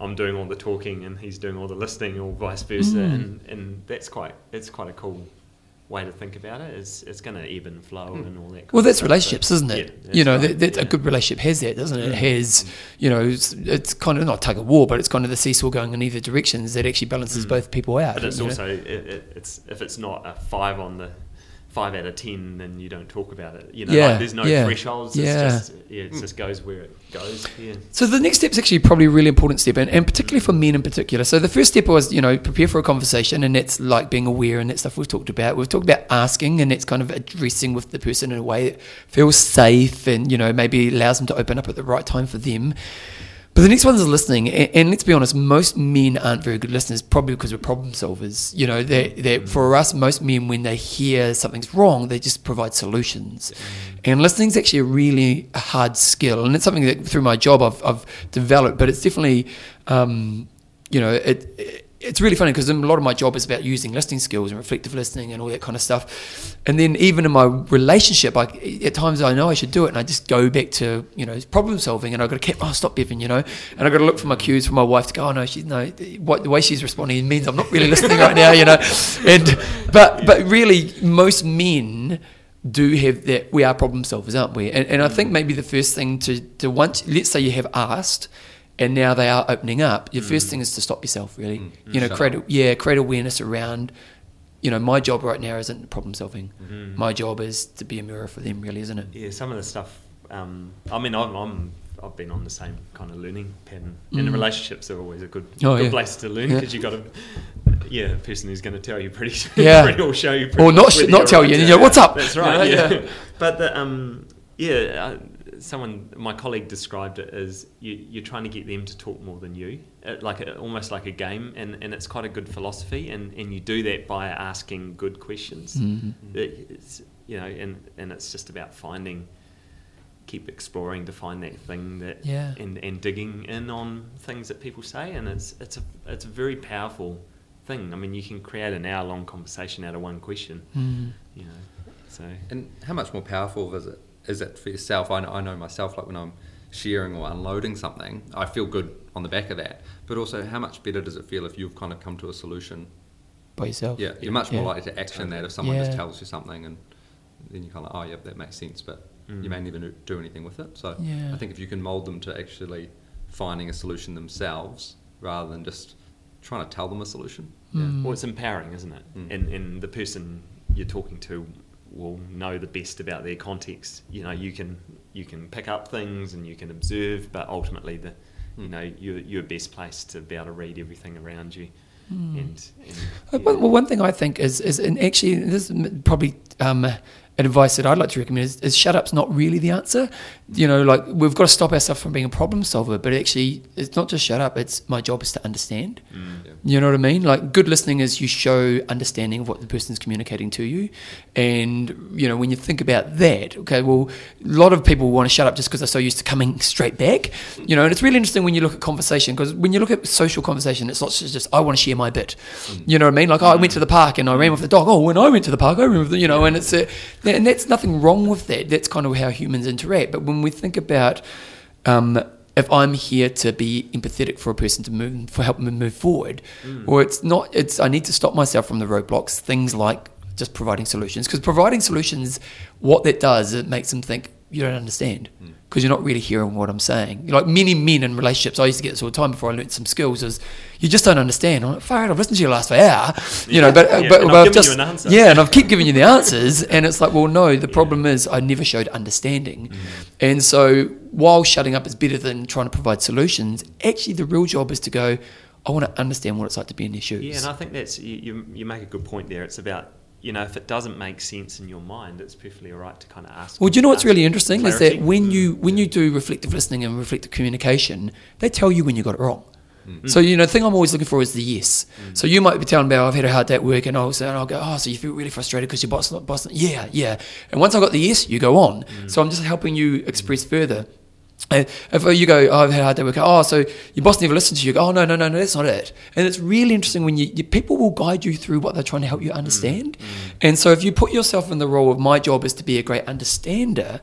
I'm doing all the talking and he's doing all the listening, or vice versa, Mm. and and that's quite it's quite a cool way to think about it. It's it's going to ebb and flow Mm. and all that. Kind Well, that's stuff, relationships, isn't it? Yeah, you know, that's that, right, that's a good relationship has that, doesn't it? It Mm. has, you know, it's, it's kind of not tug of war, but it's kind of the seesaw going in either directions that actually balances Mm. both people out. But it's know? also it, it, it's if it's not a five on the five out of ten, then you don't talk about it. You know, Yeah, like there's no yeah, thresholds. yeah. Just yeah, it hmm. just goes where it goes. Yeah. So the next step is actually probably a really important step, and, and particularly for men in particular. So the first step was, you know, prepare for a conversation, and that's like being aware and that stuff we've talked about. We've talked about asking, and that's kind of addressing with the person in a way that feels safe, and you know, maybe allows them to open up at the right time for them. But the next one is listening, and, and let's be honest, most men aren't very good listeners, probably because we're problem solvers. You know, that that for us, most men, when they hear something's wrong, they just provide solutions. And listening is actually a really hard skill, and it's something that through my job I've, I've developed. But it's definitely, um, you know, it, it it's really funny because a lot of my job is about using listening skills and reflective listening and all that kind of stuff. And then even in my relationship, I, at times I know I should do it, and I just go back to you know problem solving, and I've got to keep oh stop Bevan, you know, and I've got to look for my cues for my wife to go oh no she's no what the way she's responding means I'm not really listening right now, you know, and but but really most men do have that we are problem solvers, aren't we? And, and I think maybe the first thing to to once let's say you have asked and now they are opening up. Your first thing is to stop yourself, really. Mm. You know, Shut create up. yeah, create awareness around. You know, my job right now isn't problem solving. Mm-hmm. My job is to be a mirror for them, really, isn't it? Yeah, some of the stuff. Um, I mean, I'm, I'm I've been on the same kind of learning pattern, Mm. and relationships are always a good Oh, good yeah. place to learn Yeah. because you got to. Yeah, a person who's going to tell you pretty, (laughs) Yeah. pretty or show you, pretty Or not sh- not tell you, you go, "What's up?" That's right. (laughs) Yeah, yeah. but the, um, yeah, uh, someone, my colleague described it as you, you're trying to get them to talk more than you, uh, like a, almost like a game, and, and it's quite a good philosophy, and, and you do that by asking good questions. Mhm. It- It's, you know, and, and it's just about finding, keep exploring to find that thing that, Yeah. and, and digging in on things that people say, and it's it's a it's a very powerful thing. I mean, you can create an hour long conversation out of one question, Mm. you know. So And how much more powerful is it? Is it for yourself? I know, I know myself. Like when I'm sharing or unloading something, I feel good on the back of that. But also, how much better does it feel if you've kind of come to a solution? By yourself. Yeah, you're much more Yeah. likely to action that if someone just tells you something and then you kind of, oh yeah, that makes sense, but you Mm. may never do anything with it. So Yeah. I think if you can mold them to actually finding a solution themselves rather than just trying to tell them a solution. Mm. Well, it's empowering, isn't it? Mm. And and the person you're talking to will know the best about their context. You know, you can you can pick up things and you can observe, but ultimately, the you Mm. know you're you're best placed to be able to read everything around you. Mm. And, and Uh, Well, well, one thing I think is, is and actually, this is probably um, advice that I'd like to recommend is, is shut up's not really the answer. You know, like we've got to stop ourselves from being a problem solver, but actually, it's not just shut up. It's my job is to understand. mm, Yeah. You know what I mean? Like good listening is you show understanding of what the person's communicating to you, and you know when you think about that, okay, well, a lot of people want to shut up just because they're so used to coming straight back. You know, and it's really interesting when you look at conversation because when you look at social conversation, it's not just, I want to share my bit. You know what I mean? Like oh, I went to the park and I ran with the dog. Oh, when I went to the park, I remember, the, you know, and it's a, and that's nothing wrong with that. That's kind of how humans interact. But when we think about um, if I'm here to be empathetic for a person to move for help them move forward, or it's not, it's I need to stop myself from the roadblocks. Things like just providing solutions, because providing solutions, what that does, it makes them think you don't understand because you're not really hearing what I'm saying. Like many men in relationships, I used to get this all the time before I learned some skills. Is you just don't understand. I'm like, far out, I've listened to you last hour, you know, but Yeah, but, and but I've just you an answer. yeah, and I've keep giving you the answers, and it's like, well, no, the problem is I never showed understanding, mm-hmm. and so while shutting up is better than trying to provide solutions, actually the real job is to go. I want to understand what it's like to be in their shoes. Yeah, and I think that's you, you. You make a good point there. It's about you know if it doesn't make sense in your mind, it's perfectly alright to kind of ask. Well, do you know what's really interesting is that when you when you do reflective listening and reflective communication, they tell you when you got it wrong. Mm. So you know, the thing I'm always looking for is the yes. Mm. So you might be telling me, oh, I've had a hard day at work, and I'll say, and I'll go, oh, so you feel really frustrated because your boss, not boss, yeah, yeah. And once I got the yes, you go on. Mm. So I'm just helping you express further. Uh, if uh, you go, oh, I've had a hard day at work. Oh, so your boss never listened to you. You go, oh, no, no, no, no, that's not it. And it's really interesting when you, you people will guide you through what they're trying to help you understand. And so if you put yourself in the role of my job is to be a great understander,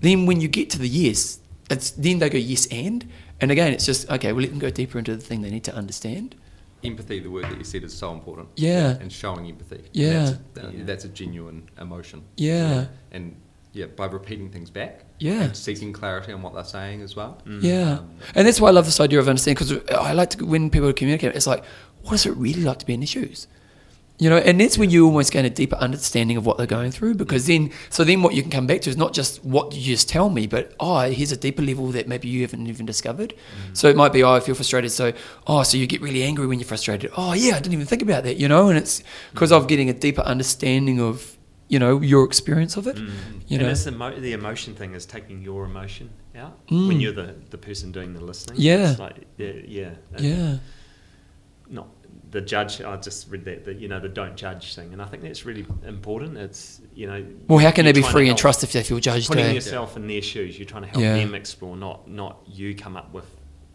then when you get to the yes, it's then they go yes and. And again, it's just okay. We'll let them go deeper into the thing they need to understand. Empathy, the word that you said, is so important. Yeah. And showing empathy. Yeah. That's, uh, Yeah. that's a genuine emotion. Yeah. And yeah, by repeating things back. Yeah. And seeking clarity on what they're saying as well. Yeah, Um, and that's why I love this idea of understanding because I like to when people communicate. It's like, what is it really like to be in their shoes? You know, and that's when you almost gain a deeper understanding of what they're going through because then, so then what you can come back to is not just what you just tell me, but oh, here's a deeper level that maybe you haven't even discovered. So it might be, oh, I feel frustrated. So, oh, so you get really angry when you're frustrated. Oh, yeah, I didn't even think about that, you know, and it's because of getting a deeper understanding of, you know, your experience of it. You Mm. and know, emo- the emotion thing is taking your emotion out Mm. when you're the, the person doing the listening. Yeah. Like, yeah, yeah. yeah. Not the judge. I just read that, the, you know, the don't judge thing. And I think that's really important. It's, you know. Well, how can they be free and trust if they feel judged? Putting eh? yourself in their shoes, you're trying to help Yeah. them explore, not not you come up with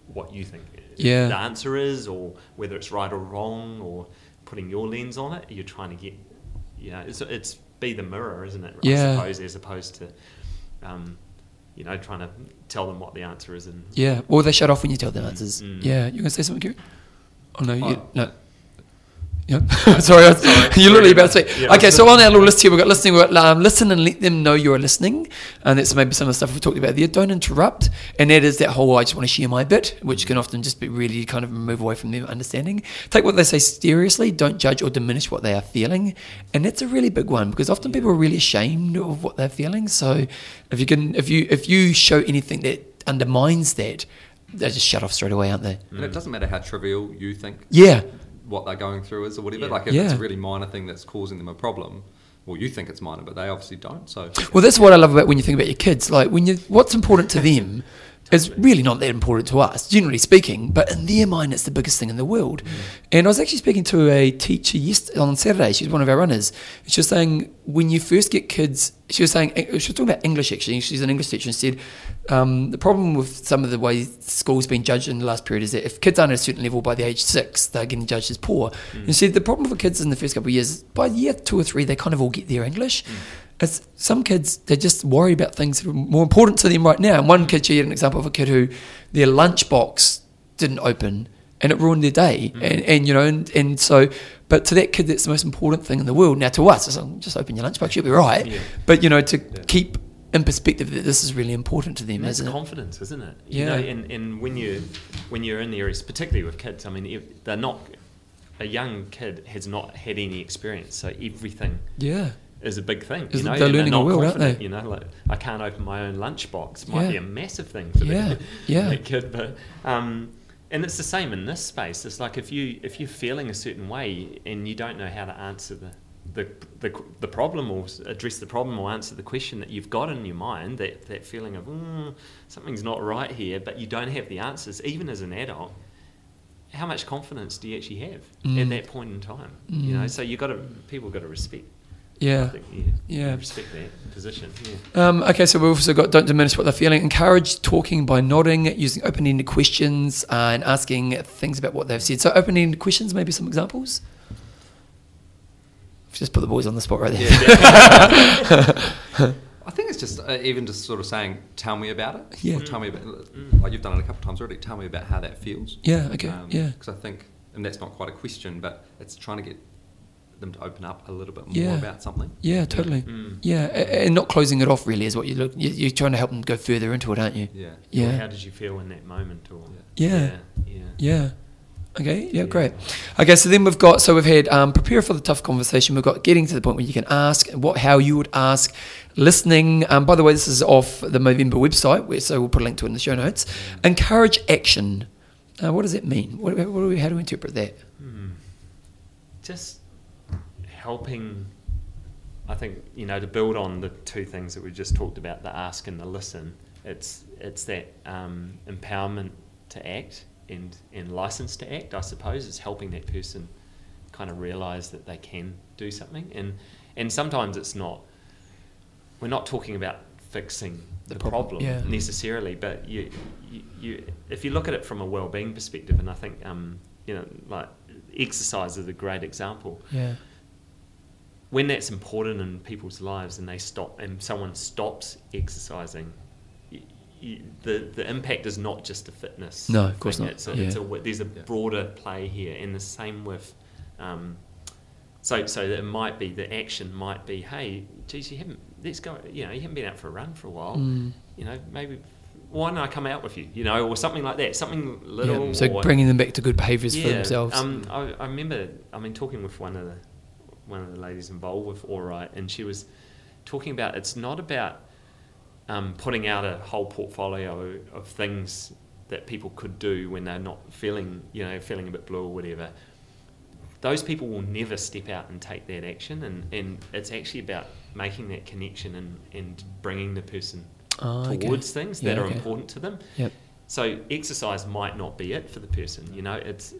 what you think Yeah. the answer is, or whether it's right or wrong, or putting your lens on it. You're trying to get, you know, it's, it's be the mirror, isn't it? Yeah. I suppose, as opposed to, um, you know, trying to tell them what the answer is. And Yeah, or they shut off when you tell them answers. Mm. Yeah, you gonna say something, Kieran? Oh no, you, Oh. no. Yep. (laughs) Sorry, I was, you're literally about to say. Yeah. okay, so on our little list here, we've got listening. We've got um, listen and let them know you're listening, and that's maybe some of the stuff we've talked about there. Don't interrupt, and that is that whole I just want to share my bit, which can often just be really kind of move away from them understanding. Take what they say seriously. Don't judge or diminish what they are feeling, and that's a really big one because often people are really ashamed of what they're feeling. So if you can, if you if you show anything that undermines that, they just shut off straight away, aren't they? And it doesn't matter how trivial you think Yeah, what they're going through is or whatever. Yeah. Like if it's a really minor thing that's causing them a problem, well, you think it's minor, but they obviously don't. So Well, that's what I love about when you think about your kids. Like when you, what's important to them is really not that important to us, generally speaking. But in their mind, it's the biggest thing in the world. Mm. And I was actually speaking to a teacher yesterday on Saturday. She's one of our runners. She was saying when you first get kids, she was saying she was talking about English. Actually, she's an English teacher and said um, the problem with some of the way schools been judged in the last period is that if kids aren't at a certain level by the age six, they're getting judged as poor. Mm. And she said the problem for kids in the first couple of years, by year two or three, they kind of all get their English. Mm. It's some kids they just worry about things that are more important to them right now. And one kid, she had an example of a kid who their lunchbox didn't open and it ruined their day. Mm. And, and you know, and, and so, but to that kid, that's the most important thing in the world. Now, to us, it's like, just open your lunchbox, you'll be right. Yeah. But you know, to keep in perspective that this is really important to them, isn't it? confidence, isn't it? You Yeah. know, and, and when you when you're in the areas, particularly with kids, I mean, if they're not a young kid has not had any experience, so everything Yeah. Is a big thing. You know, they're and learning not a world, aren't they? You know, like I can't open my own lunchbox. Might Yeah. be a massive thing for Yeah, the, (laughs) yeah. that kid, but um, and it's the same in this space. It's like if you if you're feeling a certain way and you don't know how to answer the the, the, the problem or address the problem or answer the question that you've got in your mind, that, that feeling of mm, something's not right here, but you don't have the answers, even as an adult, how much confidence do you actually have Mm. at that point in time? You know, Mm. so you got to people got to respect. I Yeah. think, yeah, Yeah. respect that position. Yeah. Um, okay, so we've also got don't diminish what they're feeling. Encourage talking by nodding, using open ended questions, uh, and asking things about what they've said. So, open ended questions, maybe some examples? Just put the boys on the spot right there. Yeah, (laughs) I think it's just uh, even just sort of saying, "Tell me about it." Yeah. Or tell me about like you've done it a couple of times already. Tell me about how that feels. Yeah, okay, yeah. Because I think, and that's not quite a question, but it's trying to get them to open up a little bit more Yeah. about something. Yeah, totally. Mm. Yeah, a- and not closing it off really is what you look. you- You're trying to help them go further into it, aren't you? Yeah. Or Yeah. how did you feel in that moment? Or Yeah. yeah, yeah. Yeah. Okay. Yeah. Yeah. Great. Okay. So then we've got. So we've had um, prepare for the tough conversation. We've got getting to the point where you can ask what, how you would ask, listening. Um, by the way, this is off the Movember website, where, so we'll put a link to it in the show notes. Encourage action. Uh, what does that mean? What, what do we, how do we interpret that? Hmm. Just helping, I think, you know, to build on the two things that we just talked about, the ask and the listen. It's it's that um, empowerment to act and and license to act. I suppose is helping that person kind of realize that they can do something, and and sometimes it's not. We're not talking about fixing The the, problem, problem, yeah. necessarily, but you, you, you, if you look at it from a well-being perspective, and I think, um, you know, like exercise is a great example. Yeah. When that's important in people's lives, and they stop, and someone stops exercising, y y the the impact is not just a fitness. No, of course thing. not. It's a, it's a, there's a Yeah. broader play here, and the same with. Um, so, so it might be the action might be, hey, geez, you haven't. Let's go. You know, you haven't been out for a run for a while. Mm. You know, maybe why don't I come out with you? You know, or something like that. Something little. yeah. So or, bringing them back to good behaviours for themselves. Um, I, I remember. I mean, talking with one of the one of the ladies involved with All Right, and she was talking about it's not about um, putting out a whole portfolio of things that people could do when they're not feeling, you know, feeling a bit blue or whatever. Those people will never step out and take that action, and, and it's actually about making that connection and, and bringing the person Oh, okay. towards things Yeah, that are okay. important to them. Yep. So exercise might not be it for the person. You know, it's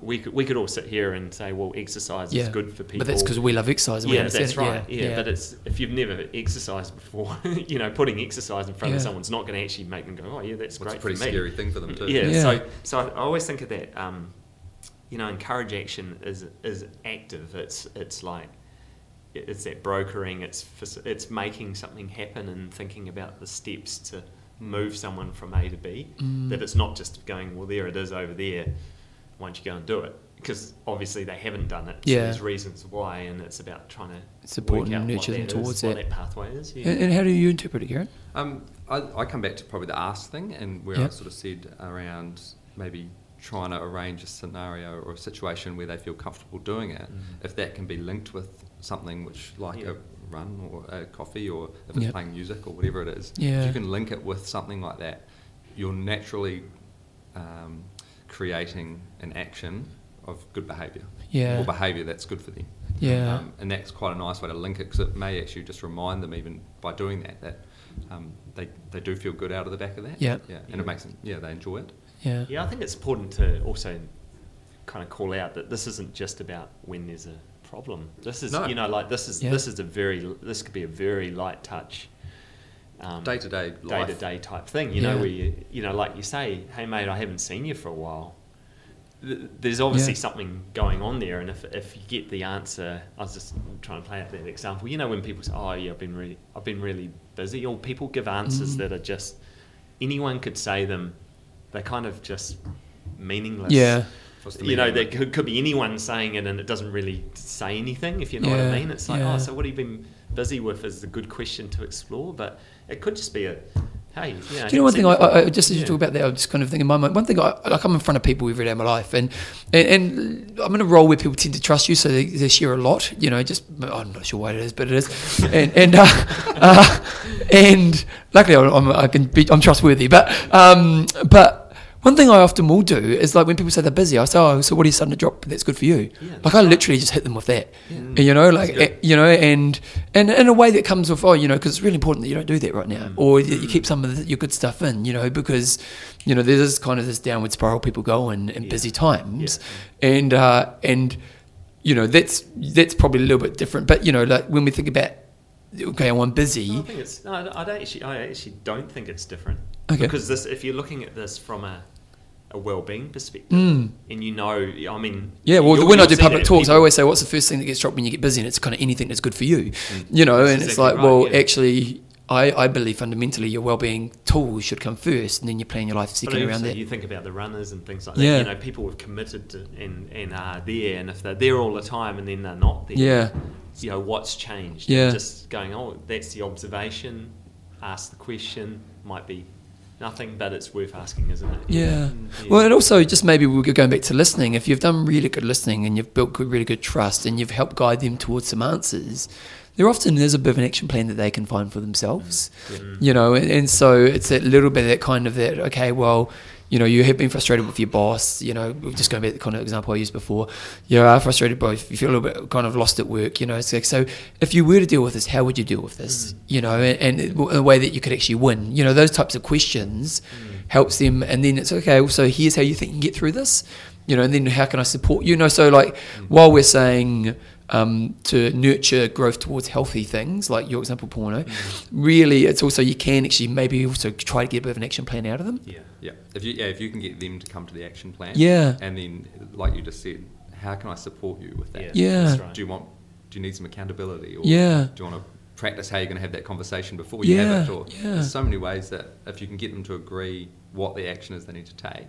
we could we could all sit here and say, well, exercise Yeah. is good for people. But that's because we love exercise. Yeah, that's it. right. Yeah, yeah. but it's if you've never exercised before, (laughs) you know, putting exercise in front of someone's not going to actually make them go, oh yeah, that's great. It's a pretty for me. scary thing for them too. Yeah, Yeah. So so I always think of that. Um, you know, encourage action is is active. It's it's like it's that brokering. It's it's making something happen and thinking about the steps to move someone from A to B. Mm. That it's not just going well there it is over there. Why don't you go and do it? Because obviously they haven't done it. So Yeah. there's reasons why, and it's about trying to Support work and out nurture what them that is, towards what it. that pathway is. Yeah. And, and how do you interpret it, Kieran? Um, I, I come back to probably the ask thing and where I sort of said around maybe trying to arrange a scenario or a situation where they feel comfortable doing it. Mhm. If that can be linked with something which, like Yeah. a run or a coffee, or if it's Yep. playing music or whatever it is, Yeah. if you can link it with something like that, you're naturally um, creating an action of good behaviour Yeah. or behaviour that's good for them. Yeah. Um, and that's quite a nice way to link it because it may actually just remind them, even by doing that, that um, they, they do feel good out of the back of that. Yeah. Yeah. And Yeah. it makes them, yeah, they enjoy it. Yeah. Yeah, I think it's important to also kind of call out that this isn't just about when there's a problem. This is, No. you know, like this is Yeah. this is a very this could be a very light touch, um, Day to day day to day type thing. You know, Yeah. where you you know, like you say, hey mate, I haven't seen you for a while. There's obviously Yeah. something going on there, and if, if you get the answer, I was just trying to play out that example. You know, when people say, "Oh, yeah, I've been really, I've been really busy," or people give answers Mm. that are just anyone could say them. They're kind of just meaningless Yeah. What's the you know, there could, could be anyone saying it and it doesn't really say anything, if you know what I mean. It's like, yeah. oh, so what have you been busy with is a good question to explore, but it could just be a, hey, you know, Do you know one thing? I, you for a I while. I- just as you Yeah. talk about that, I just kind of thinking in my mind. One thing I, like I come in front of people every day of my life, and and, and I'm in a role where people tend to trust you, so they, they share a lot. You know, just I'm not sure why it is, but it is, (laughs) and and uh, uh, and luckily I'm, I can be I'm trustworthy. But um, but one thing I often will do is like when people say they're busy, I say, oh, so what are you starting to drop? That's good for you. Yeah, like I literally just hit them with that. Yeah. You know, like good. eh, you know, and and in a way that comes with oh, you know, because it's really important that you don't do that right now, Mm. or that you keep some of the, your good stuff in, you know, because you know there's kind of this downward spiral people go in in Yeah. busy times, and uh, and you know that's that's probably a little bit different, but you know, like when we think about okay, I'm busy, I think it's. No, I don't actually. I actually don't think it's different. Okay. Because this, if you're looking at this from a, a well-being perspective, Mm. and you know, I mean, Yeah, well, when I do public talks, I always say, "What's the first thing that gets dropped when you get busy?" And it's kind of anything that's good for you, you know. That's and it's like, right, well, yeah. actually, I, I believe fundamentally your well-being tools should come first, and then you plan your life second around that. you think about the runners and things like Yeah. that. You know, people have committed to, and and are there, and if they're there all the time and then they're not there, Yeah, you know, what's changed? Yeah. Just going, oh, that's the observation. Ask the question. Might be nothing, but it's worth asking, isn't it? yeah. Yeah. Well, and also just maybe we're going back to listening. If you've done really good listening and you've built good, really good trust, and you've helped guide them towards some answers, there often is a bit of an action plan that they can find for themselves. Mm. you know and, and so it's a little bit of that kind of that okay well you know you have been frustrated with your boss you know just going back to the kind of example i used before. You are frustrated but you feel a little bit kind of lost at work you know it's like, so if you were to deal with this how would you deal with this? Mm. You know and, and a way that you could actually win. You know those types of questions mm. helps them and then it's okay so here's how you think you can get through this you know and then how can i support you? You know so like mm. while we're saying um, to nurture growth towards healthy things, like your example, porno. Really, it's also you can actually maybe also try to get a bit of an action plan out of them. Yeah. Yeah. If you yeah, if you can get them to come to the action plan. Yeah. And then, like you just said, how can I support you with that? Yeah. That's right. Do you want? Do you need some accountability? Or Yeah. Do you want to practice how you're going to have that conversation before you Yeah, have it? Or yeah. there's so many ways that if you can get them to agree what the action is they need to take,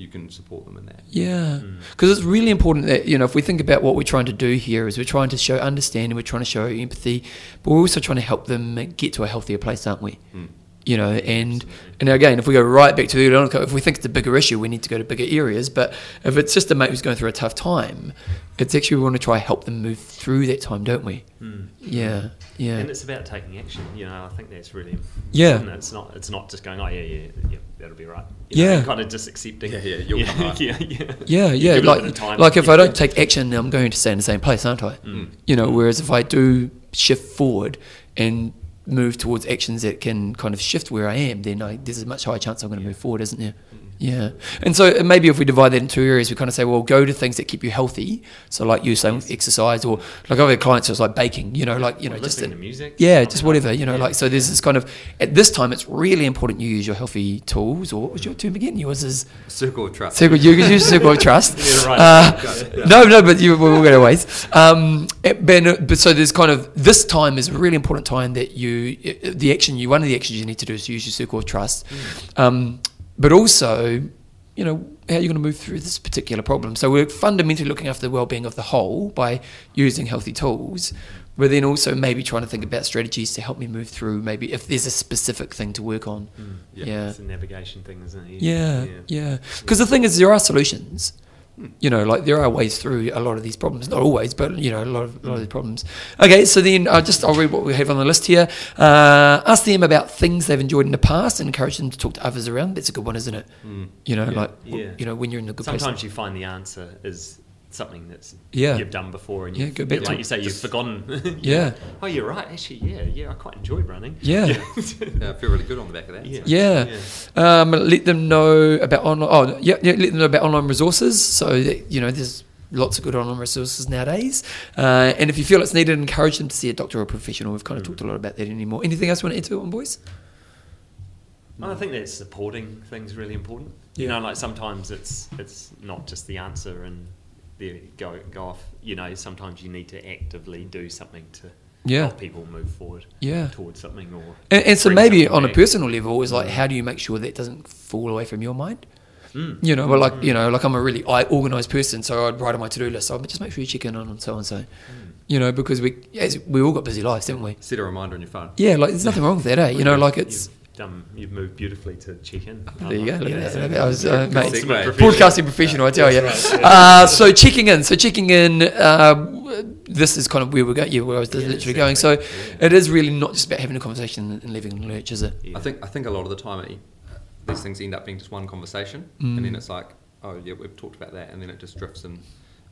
you can support them in that. Yeah, Mm. because it's really important that you know if we think about what we're trying to do here is we're trying to show understanding, we're trying to show empathy, but we're also trying to help them get to a healthier place, aren't we? Mm. you know, and and again, if we go right back to the if we think it's a bigger issue, we need to go to bigger areas. But if it's just a mate who's going through a tough time, it's actually we want to try help them move through that time, don't we? Mm. Yeah, yeah, And it's about taking action. You know, I think that's really Yeah. It's not. It's not just going. Oh yeah, yeah, yeah. That'll be right. You know, Yeah. and kind of just accepting. Yeah, yeah, you'll yeah, come right. yeah, yeah. yeah, yeah. give it a Like, bit of time. like if I don't take action, I'm going to stay in the same place, aren't I? Mm. You know, whereas if I do shift forward and move towards actions that can kind of shift where I am, then I, there's a much higher chance I'm going to move forward, isn't there? Yeah. And so uh, maybe if we divide that into two areas, we kind of say, well, go to things that keep you healthy. So like you saying exercise or like I've had clients who's like baking, you know, like, you know, just listening in- to music. yeah, just whatever, you know, Yeah. like so there's this kind of at this time it's really important you use your healthy tools or what was your term again? Yours is Circle of trust. Circle, you can use (laughs) Circle of Trust. To write Uh, down. no, no, but you, we'll go ways. Um, but, but so there's kind of this time is a really important time that you the action you one of the actions you need to do is use your Circle of Trust, um, but also you know how are you're going to move through this particular problem. So we're fundamentally looking after the well-being of the whole by using healthy tools. But then also maybe trying to think about strategies to help me move through. Maybe if there's a specific thing to work on. Mm. Yeah. yeah. It's a navigation thing, isn't it? Yeah, yeah. Because the thing is, there are solutions. You know, like there are ways through a lot of these problems. Not always, but you know, a lot of a lot of these problems. Okay, so then I just I'll read what we have on the list here. Uh, ask them about things they've enjoyed in the past and encourage them to talk to others around. That's a good one, isn't it? Mm. You know, Yeah. like Yeah. you know when you're in a good place. Sometimes place. you find the answer is something that's Yeah. you've done before, and Yeah, you've, go back like you say, you've Just- forgotten. (laughs) Yeah. Oh, you're right. Actually, yeah, yeah. I quite enjoyed running. Yeah. Yeah, I feel really good on the back of that. Yeah. Yeah. Um, let them know about online. Oh, yeah, yeah. Let them know about online resources. So that, you know, there's lots of good online resources nowadays. Uh, and if you feel it's needed, encourage them to see a doctor or a professional. We've kind of Mm. talked a lot about that anymore. Anything else you want to add to it, on boys? I think that supporting things really important. You know, like sometimes it's it's not just the answer and there go go off. You know, sometimes you need to actively do something to Yeah. help people move forward Yeah. towards something or And, and so maybe on a personal level, is like, how do you make sure that doesn't fall away from your mind? Mm. You know, well, like you know, like I'm a really I organized person, so I'd write on my to do list. So I'd just make sure you check in on so and so. You know, because we as we all got busy lives, didn't we? Set a reminder on your phone. Yeah, like there's nothing wrong with that, eh? You know, like it's you've done you've moved beautifully to check in. there you go. Look Yeah. at that. I was uh, mate, segue. broadcasting professional, I tell you. Right, yeah. Uh, so checking in, so checking in. Uh, this is kind of where we're going. Yeah, where I was Yeah, literally going. So. Yeah. it is really not just about having a conversation and leaving a lurch, is it? Yeah. I think I think a lot of the time eh, these things end up being just one conversation, Mm. and then it's like, oh yeah, we've talked about that, and then it just drifts. And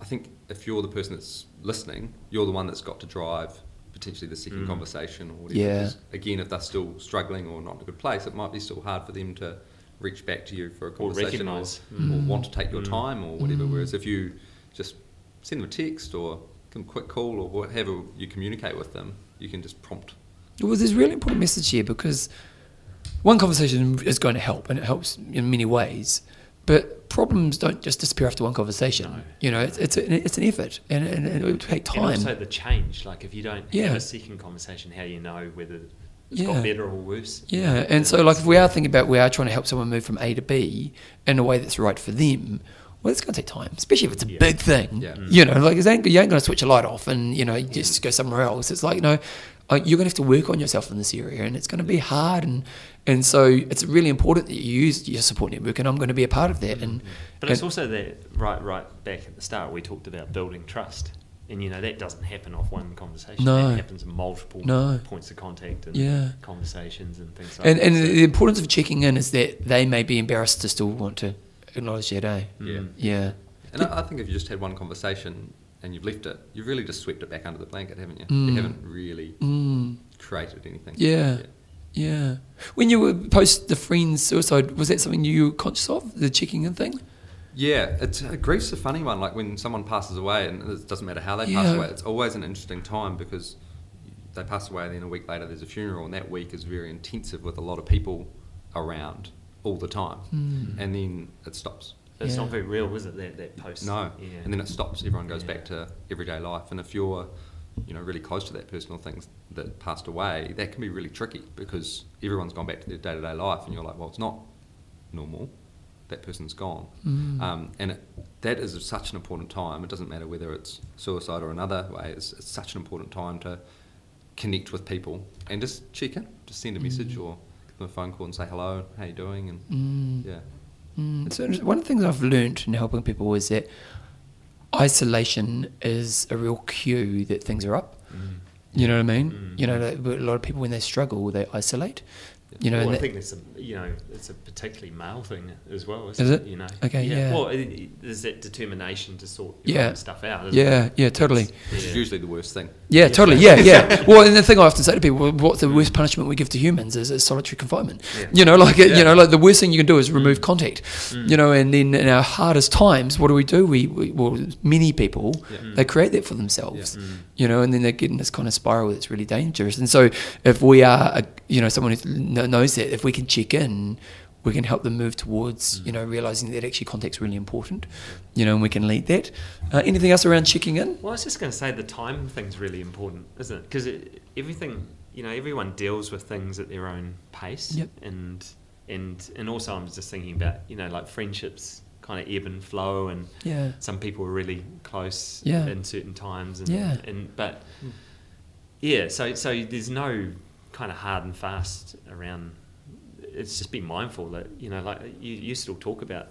I think if you're the person that's listening, you're the one that's got to drive potentially the second Mm. conversation or whatever. Yeah. Again, if they're still struggling or not in a good place, it might be still hard for them to reach back to you for a conversation or, or Mm. want to take your Mm. time or whatever. Mm. Whereas if you just send them a text or a quick call or whatever you communicate with them, you can just prompt Well, there's a really important message here because one conversation is going to help, and it helps in many ways. But problems don't just disappear after one conversation. No. You know, it's it's, a, it's an effort, and, and, and it will take And time. also the change. Like if you don't Yeah. have a second conversation, how do you know whether it's Yeah. got better or worse? Yeah, and so like if we are thinking about we are trying to help someone move from A to B in a way that's right for them, well, it's going to take time, especially if it's a Yeah. big thing. Yeah. You know, like it ain't, you ain't going to switch a light off and you know you just go somewhere else. It's like you know uh, you're going to have to work on yourself in this area, and it's going to be hard. And and so it's really important that you use your support network, and I'm going to be a part of that. And But it's and- also that right, right back at the start, we talked about building trust, and you know that doesn't happen off one conversation. No. that happens in multiple No. points of contact and Yeah. conversations and things like and that. and So- the importance of checking in is that they may be embarrassed to still want to acknowledge that, eh? Yeah. Mm. Yeah. And I, I think if you just had one conversation and you've left it, you've really just swept it back under the blanket, haven't you? Mm. You haven't really Mm. created anything. Yeah. Yeah. When you were post the friend's suicide, was that something you were conscious of, the checking in thing? Yeah, it's uh, grief's a funny one. Like when someone passes away, and it doesn't matter how they pass away. It's always an interesting time because they pass away, and then a week later there's a funeral, and that week is very intensive with a lot of people around all the time, Mm. and then it stops. it's Yeah. not very real, is it? That that post. No, Yeah. and then it stops. Everyone goes Yeah. back to everyday life, and if you're, you know, really close to that person or things that passed away, that can be really tricky because everyone's gone back to their day to day life, and you're like, well, it's not normal. That person's gone, Mm. um, and it, that is such an important time. It doesn't matter whether it's suicide or another way. It's, it's such an important time to connect with people and just check in, just send a message Mm. or them a phone call and say hello, how you doing, and Mm. yeah, Mm, so one of the things I've learned in helping people is that isolation is a real cue that things are up. You know what I mean? Mm. You know, a lot of people when they struggle, they isolate. You know, well, I think it's a you know it's a particularly male thing as well. Isn't Is it? You know. Okay, yeah. Well, it, it, there's that determination to sort your Yeah. own stuff out. Isn't yeah, it? yeah, totally. which is usually the worst thing. Yeah, totally. Yeah, yeah. (laughs) Well, and the thing I often say to people, well, what's the worst punishment we give to humans is, is solitary confinement. Yeah. You know, like you know, like the worst thing you can do is remove contact. Mm. You know, and then in our hardest times, what do we do? We, we well, many people Yeah. they create that for themselves. Mm. You know, and then they get in this kind of spiral that's really dangerous. And so, if we are, a, you know, someone who kn- knows that, if we can check in, we can help them move towards, you know, realizing that actually contact's really important. You know, and we can lead that. Uh, anything else around checking in? Well, I was just going to say the time thing's really important, isn't it? Because everything, you know, everyone deals with things at their own pace, Yep. and and and also I'm just thinking about you know like friendships kind of ebb and flow, and Yeah. some people are really close Yeah. in certain times, and Yeah. and but yeah, so so there's no kind of hard and fast around. It's just be mindful that you know, like you, you still talk about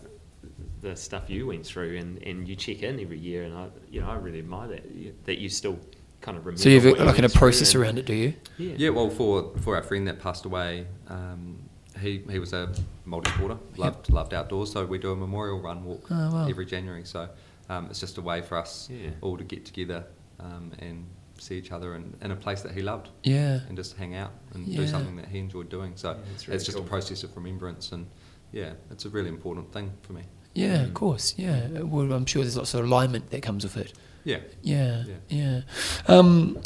the stuff you went through, and, and you check in every year, and I you know I really admire that you- that you still kind of remember. So you've what you like in a process and- around it, do you? Yeah, Yeah, well, for for our friend that passed away, um, he he was a multi-sporter, loved loved outdoors. So we do a memorial run walk Oh, wow. every January. So um, it's just a way for us Yeah. all to get together um, and see each other in, in a place that he loved Yeah. and just hang out and Yeah. do something that he enjoyed doing. So Yeah, it's it's just cool. a process of remembrance and yeah, it's a really important thing for me. Yeah, of Mm. course. Yeah. Well, I'm sure there's lots of alignment that comes with it. Yeah. Yeah. Yeah. Yeah. Um,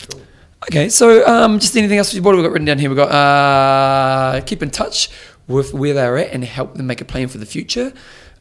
okay. So, um, just anything else? What have we got written down here? We've got uh, keep in touch with where they're at and help them make a plan for the future.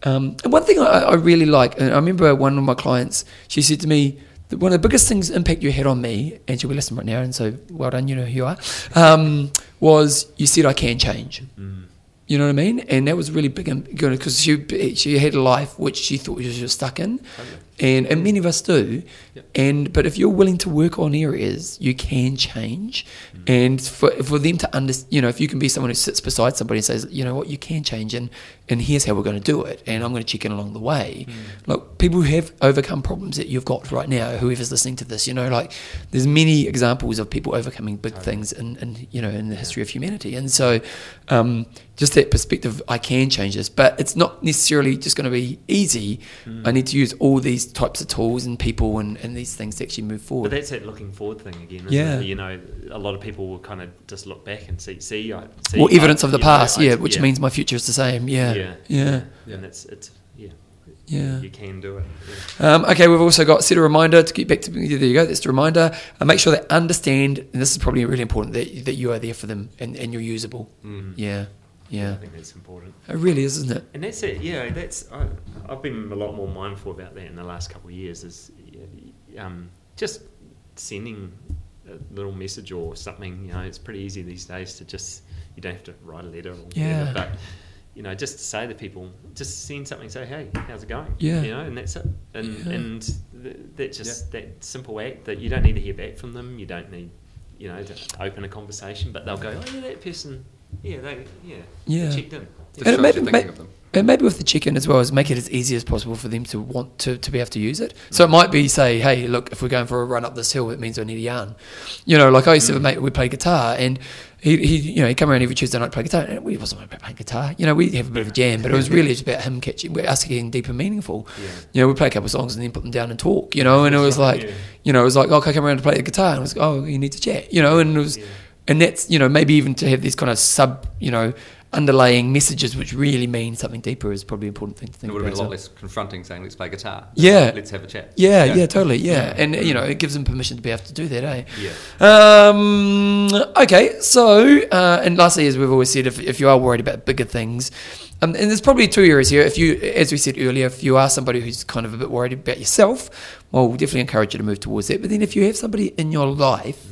Um, and one thing I, I really like, and I remember one of my clients, she said to me, that one of the biggest things impact you had on me, and she'll be listening right now, and so well done, you know who you are, um, was you said I can change. Mm. You know what I mean? And that was really big because she she had a life which she thought she was stuck in, Totally. And and many of us do. Yep. And but if you're willing to work on areas, you can change. Mm. And for for them to understand, you know, if you can be someone who sits beside somebody and says, you know what, you can change, and and here's how we're going to do it, and I'm going to check in along the way. Mm. Like people who have overcome problems that you've got right now, whoever's listening to this, you know, like there's many examples of people overcoming big things in, in you know in the history of humanity, and so um, just that perspective, I can change this, but it's not necessarily just going to be easy. Mm. I need to use all these types of tools and people and, and these things to actually move forward. But that's that looking forward thing again, isn't Yeah. it? You know, a lot of people will kind of just look back and see, see, I, see Well, evidence I- of the you know, past, I- yeah, which means my future is the same. Yeah, yeah, yeah, Yeah. and it's it's yeah, yeah. you can do it. Yeah. Um, okay, we've also got set a reminder to get back to there. You go. That's the reminder. And make sure they understand. And this is probably really important that that you are there for them and, and you're usable. Mm. Yeah, yeah. I think that's important. It really is, isn't it? And that's it. Yeah, that's I, I've been a lot more mindful about that in the last couple of years. Is um, just sending a little message or something. You know, it's pretty easy these days to just you don't have to write a letter or Yeah. whatever, but you know, just to say to people, just send something. Say, hey, how's it going? Yeah. You know, and that's it. And Yeah. and th- that just that simple act that you don't need to hear back from them. You don't need you know to open a conversation, but they'll go, oh yeah, that person. Yeah, they yeah, they Yeah. checked in. Just And it shows made- you're made- of them. And maybe with the chicken as well is make it as easy as possible for them to want to, to be able to use it. So it might be say, hey, look, if we're going for a run up this hill, it means I need a yarn. You know, like I used to mm. have a mate we play guitar and he, he you know, he'd come around every Tuesday night to play guitar and we wasn't about playing guitar. You know, we have a bit of a jam, but it was really just about him catching us getting deep and meaningful. Yeah. You know, we play a couple of songs and then put them down and talk, you know, and it was like Yeah. you know, it was like, oh, okay, come around to play the guitar and it was oh, you need to chat, you know, and it was Yeah. And that's you know maybe even to have these kind of sub you know underlying messages which really mean something deeper is probably an important thing to It think would have about. been a lot less confronting saying, let's play guitar. Yeah. Let's have a chat. yeah, yeah, totally, yeah. and you know it gives them permission to be able to do that, eh? Yeah. Um, okay, so uh, and lastly, as we've always said, if, if you are worried about bigger things, um, and there's probably two areas here. If you, as we said earlier, if you are somebody who's kind of a bit worried about yourself, well, we'll definitely encourage you to move towards that. But then if you have somebody in your life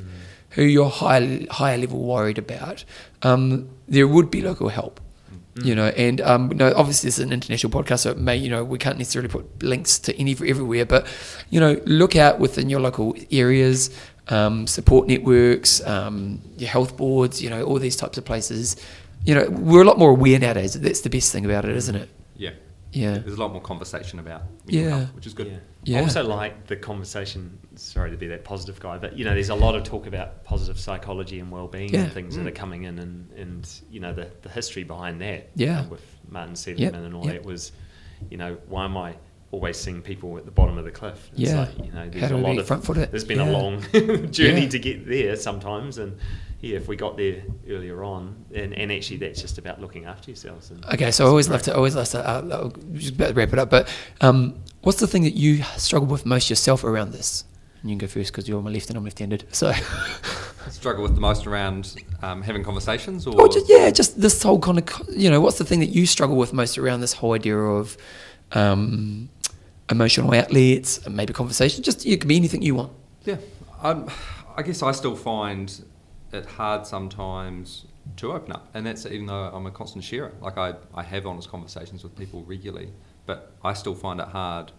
who you're high, higher level worried about, um, there would be local help. You know, and um, no, obviously this is an international podcast, so it may you know we can't necessarily put links to any everywhere, but you know, look out within your local areas, um, support networks, um, your health boards, you know, all these types of places. you know, we're a lot more aware nowadays. That's the best thing about it, isn't it? Yeah. Yeah. There's a lot more conversation about Yeah. health, which is good. Yeah. Yeah. I also like the conversation. Sorry to be that positive guy, but you know, there's a lot of talk about positive psychology and well-being Yeah. and things that are coming in, and and you know, the the history behind that. Yeah. uh, with Martin Seligman Yep. and all Yep. that was, you know, why am I always seeing people at the bottom of the cliff? It's Yeah. like, you know, there's How do a we lot be of front-footed? There's been Yeah. a long (laughs) journey Yeah. to get there sometimes, and yeah, if we got there earlier on, and, and actually that's just about looking after yourselves. And Okay, so I always love to always love to uh, uh, just about to wrap it up. But um, what's the thing that you struggle with most yourself around this? And you can go first because you're on my left and I'm left-handed. So, Struggle with the most around um, having conversations, or or just, yeah, just this whole kind of you know, what's the thing that you struggle with most around this whole idea of um, emotional outlets, and maybe conversation? Just it could be anything you want. Yeah, um, I guess I still find it hard sometimes to open up, and that's even though I'm a constant sharer. Like I, I have honest conversations with people regularly, but I still find it hard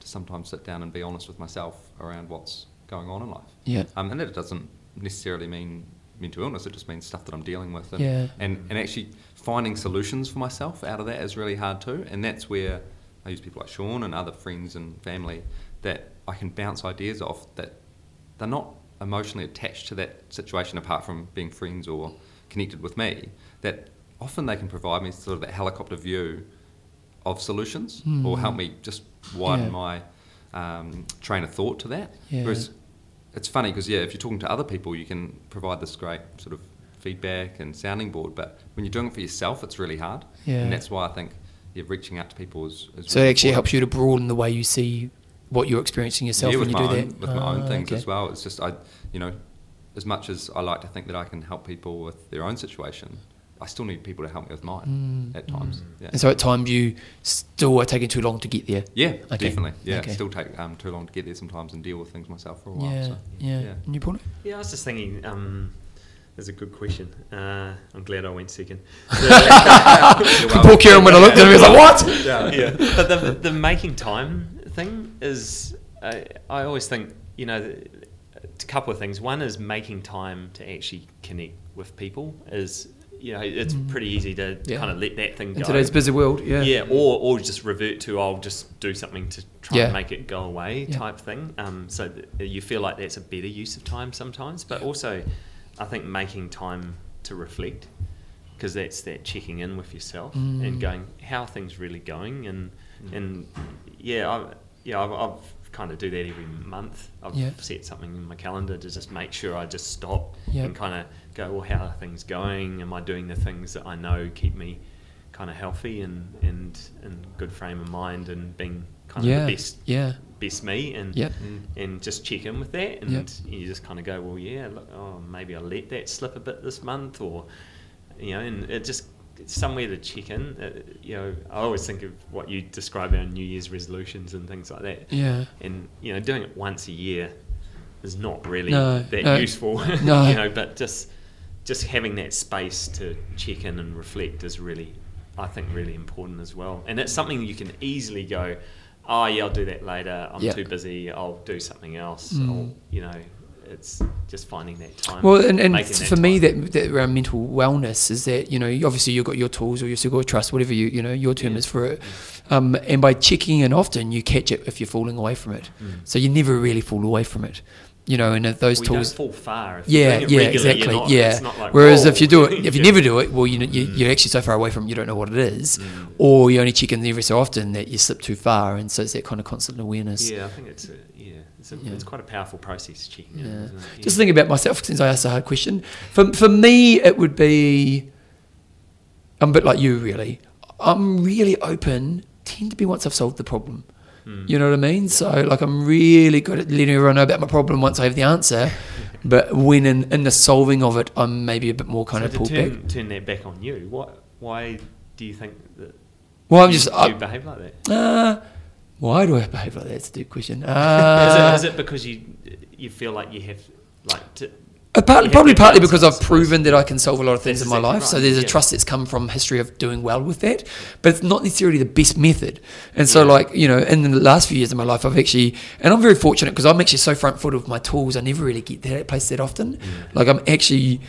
to sometimes sit down and be honest with myself around what's going on in life. Yeah. Um, and that doesn't necessarily mean mental illness; it just means stuff that I'm dealing with. And, Yeah. and and actually finding solutions for myself out of that is really hard too. And that's where I use people like Sean and other friends and family that I can bounce ideas off that they're not emotionally attached to that situation apart from being friends or connected with me. That often they can provide me sort of that helicopter view of solutions or help me just widen Hmm. Yeah. my um, train of thought to that. Yeah. Whereas it's funny because yeah, if you're talking to other people, you can provide this great sort of feedback and sounding board. But when you're doing it for yourself, it's really hard. Yeah. And that's why I think yeah, reaching out to people is. is So it actually important. helps you to broaden the way you see what you're experiencing yourself yeah, when with you my do own, that. with my own Ah, things okay. as well. It's just I, you know, as much as I like to think that I can help people with their own situation, I still need people to help me with mine Mm, at times. Yeah. And so at times you still are taking too long to get there. Yeah, Okay. definitely. Yeah, Okay. still take um, too long to get there sometimes and deal with things myself for a while. Yeah, so, yeah. yeah. And you point Yeah, I was just thinking. Um, that's a good question. Uh, I'm glad I went second. (laughs) (laughs) Poor Kieran when I looked at him, he was like, "What?" Yeah. yeah, but the the making time thing is, I I always think you know, a couple of things. One is making time to actually connect with people is you know it's pretty easy to Yeah. kind of let that thing go. In today's busy world, yeah. Yeah, or or just revert to I'll just do something to try Yeah. and make it go away Yeah. type thing. Um, so you feel like that's a better use of time sometimes, but also I think making time to reflect because that's that checking in with yourself Mm. and going how are things really going and and yeah I, yeah I've, I've kind of do that every month. I've Yeah. set something in my calendar to just make sure I just stop Yep. and kind of go, well, how are things going? Am I doing the things that I know keep me kind of healthy and and in good frame of mind and being kind yeah, of the best yeah, best me and Yep. and just check in with that and Yep. you just kind of go, well, yeah, look, oh, maybe I let that slip a bit this month or you know, and it just it's somewhere to check in. Uh, you know, I always think of what you describe our New Year's resolutions and things like that yeah. and you know doing it once a year is not really No, that no, useful (laughs) no. you know but just just having that space to check in and reflect is really i think really important as well and it's something you can easily go oh yeah i'll do that later i'm Yeah. too busy i'll do something else Mm. I'll, you know it's just finding that time Well, and, and making that for me, time. that, that around mental wellness is that you know obviously you've got your tools or your circle trust, whatever you you know your term Yeah. is for it, um, and by checking in often, you catch it if you're falling away from it. So you never really fall away from it, you know. And those Mm. Tools, don't fall far yeah, yeah, exactly, not- yeah. like, Whereas if you do it, if you Yeah. never do it, well, you, you Mm. you're actually so far away from it, you don't know what it is, or you only check in every so often that you slip too far, and so it's that kind of constant awareness. yeah i think it's a, yeah it's, a, Yeah. it's quite a powerful process checking in Yeah. isn't it? Just thinking about myself since I asked a hard question. For for me, it would be. I'm a bit like you, really. I'm really open. Tend to be once I've solved the problem. Hmm. You know what I mean? So like I'm really good at letting everyone know about my problem once I have the answer. (laughs) But when in, in the solving of it, I'm maybe a bit more kind so of pulled turn, back. turn that back on you, what? Why do you think that Well, I'm you, just. you I, behave like that? uh, why do I behave like that? It's a deep question. is, Uh, it, is it because you you feel like you have like to, Uh, partly, probably partly because I've proven that I can solve a lot of things in my life. So there's a yeah. trust that's come from history of doing well with that, but it's not necessarily the best method. And so, Yeah. like you know, in the last few years of my life, I've actually, and I'm very fortunate because I'm actually so front footed with my tools. I never really get to that place that often. Mm. Like I'm actually.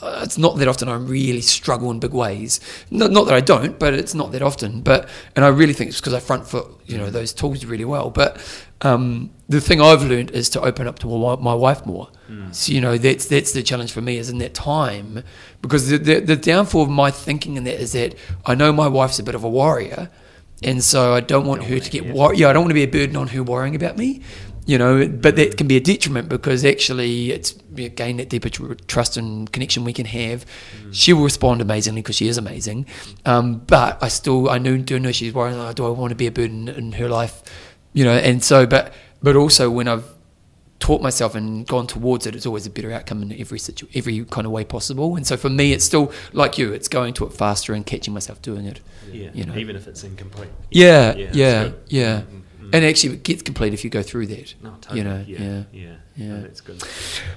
uh, it's not that often I really struggle in big ways. Not, not that I don't, but it's not that often. But and I really think it's because I front foot, you know, those tools really well. But um, the thing I've learned is to open up to my, my wife more. So you know, that's that's the challenge for me is in that time because the, the the downfall of my thinking in that is that I know my wife's a bit of a warrior. And so I don't want her to get wor- yeah I don't want to be a burden on her worrying about me, you know. But that can be a detriment because actually it's again that deeper tr- trust and connection we can have. She will respond amazingly because she is amazing, um, but I still I know do know she's worrying. Like, do I want to be a burden in her life, you know? And so but but also when I've taught myself and gone towards it, it's always a better outcome in every situ- every kind of way possible. And so for me, it's still like you, it's going to it faster and catching myself doing it. Yeah, You know. even if it's incomplete. Yeah, Yeah, yeah, yeah. Mm, mm. And actually, it gets complete if you go through that. No, totally. You know, yeah, yeah. yeah, yeah. No, that's good.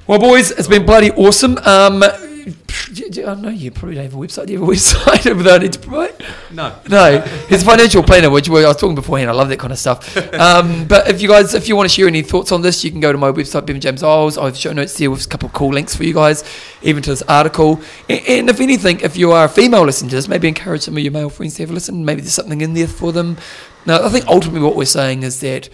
Well, boys, it's been bloody awesome. Um, I know you probably don't have a website. Do you have a (laughs) website that I need to promote? No. No, His financial planner, which I was talking beforehand. I love that kind of stuff. (laughs) Um, but if you guys, if you want to share any thoughts on this, you can go to my website, Bevan James Eyles. I have show notes there with a couple of cool links for you guys, even to this article. And, and if anything, if you are a female listener to this, maybe encourage some of your male friends to have a listen. Maybe there's something in there for them. Now, I think ultimately what we're saying is that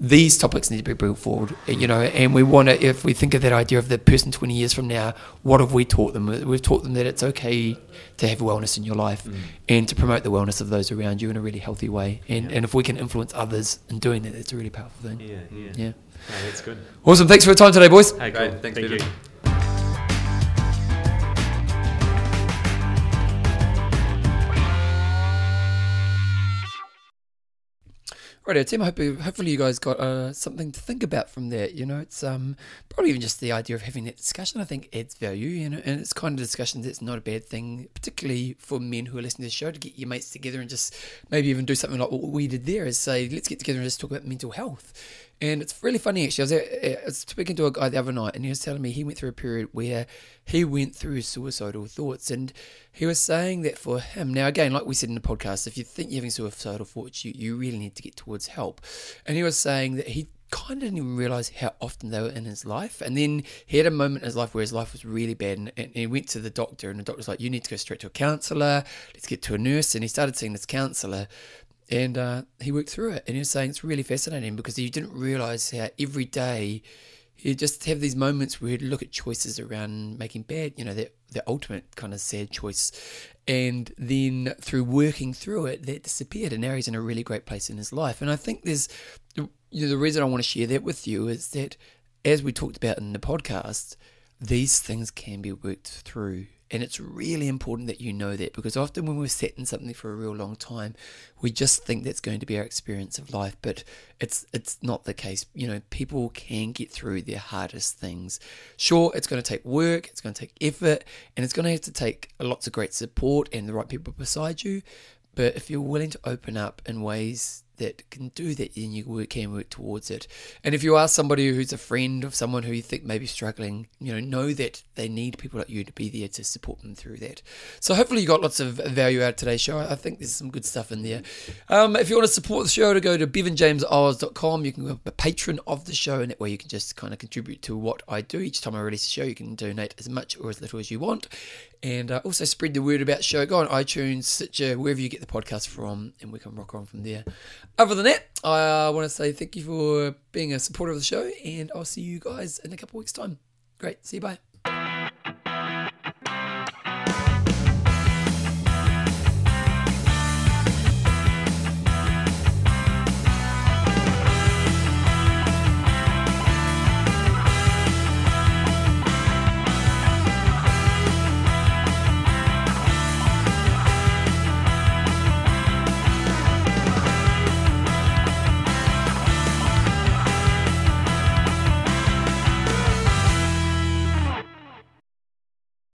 these topics need to be brought forward, you know, and we want to, if we think of that idea of the person 20 years from now, what have we taught them? We've taught them that it's okay to have wellness in your life mm. and to promote the wellness of those around you in a really healthy way. And, and if we can influence others in doing that, that's a really powerful thing. Yeah, yeah. Yeah. No, that's good. Awesome. Thanks for your time today, boys. Hey, Great. cool. Thanks, Thank Peter. you. Right, Tim. I hope you, hopefully you guys got uh, something to think about from that. You know, it's um probably even just the idea of having that discussion. I think adds value. You know, and it's kind of discussions that's not a bad thing, particularly for men who are listening to the show to get your mates together and just maybe even do something like what we did there. Is say let's get together and just talk about mental health. And it's really funny actually. I was, at, I was speaking to a guy the other night, and he was telling me he went through a period where he went through suicidal thoughts, and he was saying that for him now again, like we said in the podcast, if you think you're having suicidal thoughts, you, you really need to get towards help. And he was saying that he kind of didn't even realize how often they were in his life. And then he had a moment in his life where his life was really bad, and, and he went to the doctor, and the doctor's like, "You need to go straight to a counselor. Let's get to a nurse." And he started seeing this counselor. And uh, he worked through it, and he was saying it's really fascinating because he didn't realize how every day he'd just have these moments where he'd look at choices around making bad, you know, the ultimate kind of sad choice, and then through working through it, that disappeared, and now he's in a really great place in his life. And I think there's, you know, the reason I want to share that with you is that, as we talked about in the podcast, these things can be worked through. And it's really important that you know that because often when we're set in something for a real long time, we just think that's going to be our experience of life, but it's it's not the case. You know, people can get through their hardest things. Sure, it's going to take work, it's going to take effort, and it's going to have to take lots of great support and the right people beside you. But if you're willing to open up in ways that can do that, then you can work towards it. And if you are somebody who's a friend of someone who you think may be struggling, you know, know that they need people like you to be there to support them through that. So hopefully you got lots of value out of today's show. I think there's some good stuff in there. Um, if you want to support the show, to go to bevanjameseyles.com. You can go a patron of the show, and that way you can just kind of contribute to what I do. Each time I release a show, you can donate as much or as little as you want. And uh, also spread the word about the show. Go on iTunes, Stitcher, wherever you get the podcast from, and we can rock on from there. Other than that, I uh, want to say thank you for being a supporter of the show, and I'll see you guys in a couple weeks' time. Great. See you. Bye.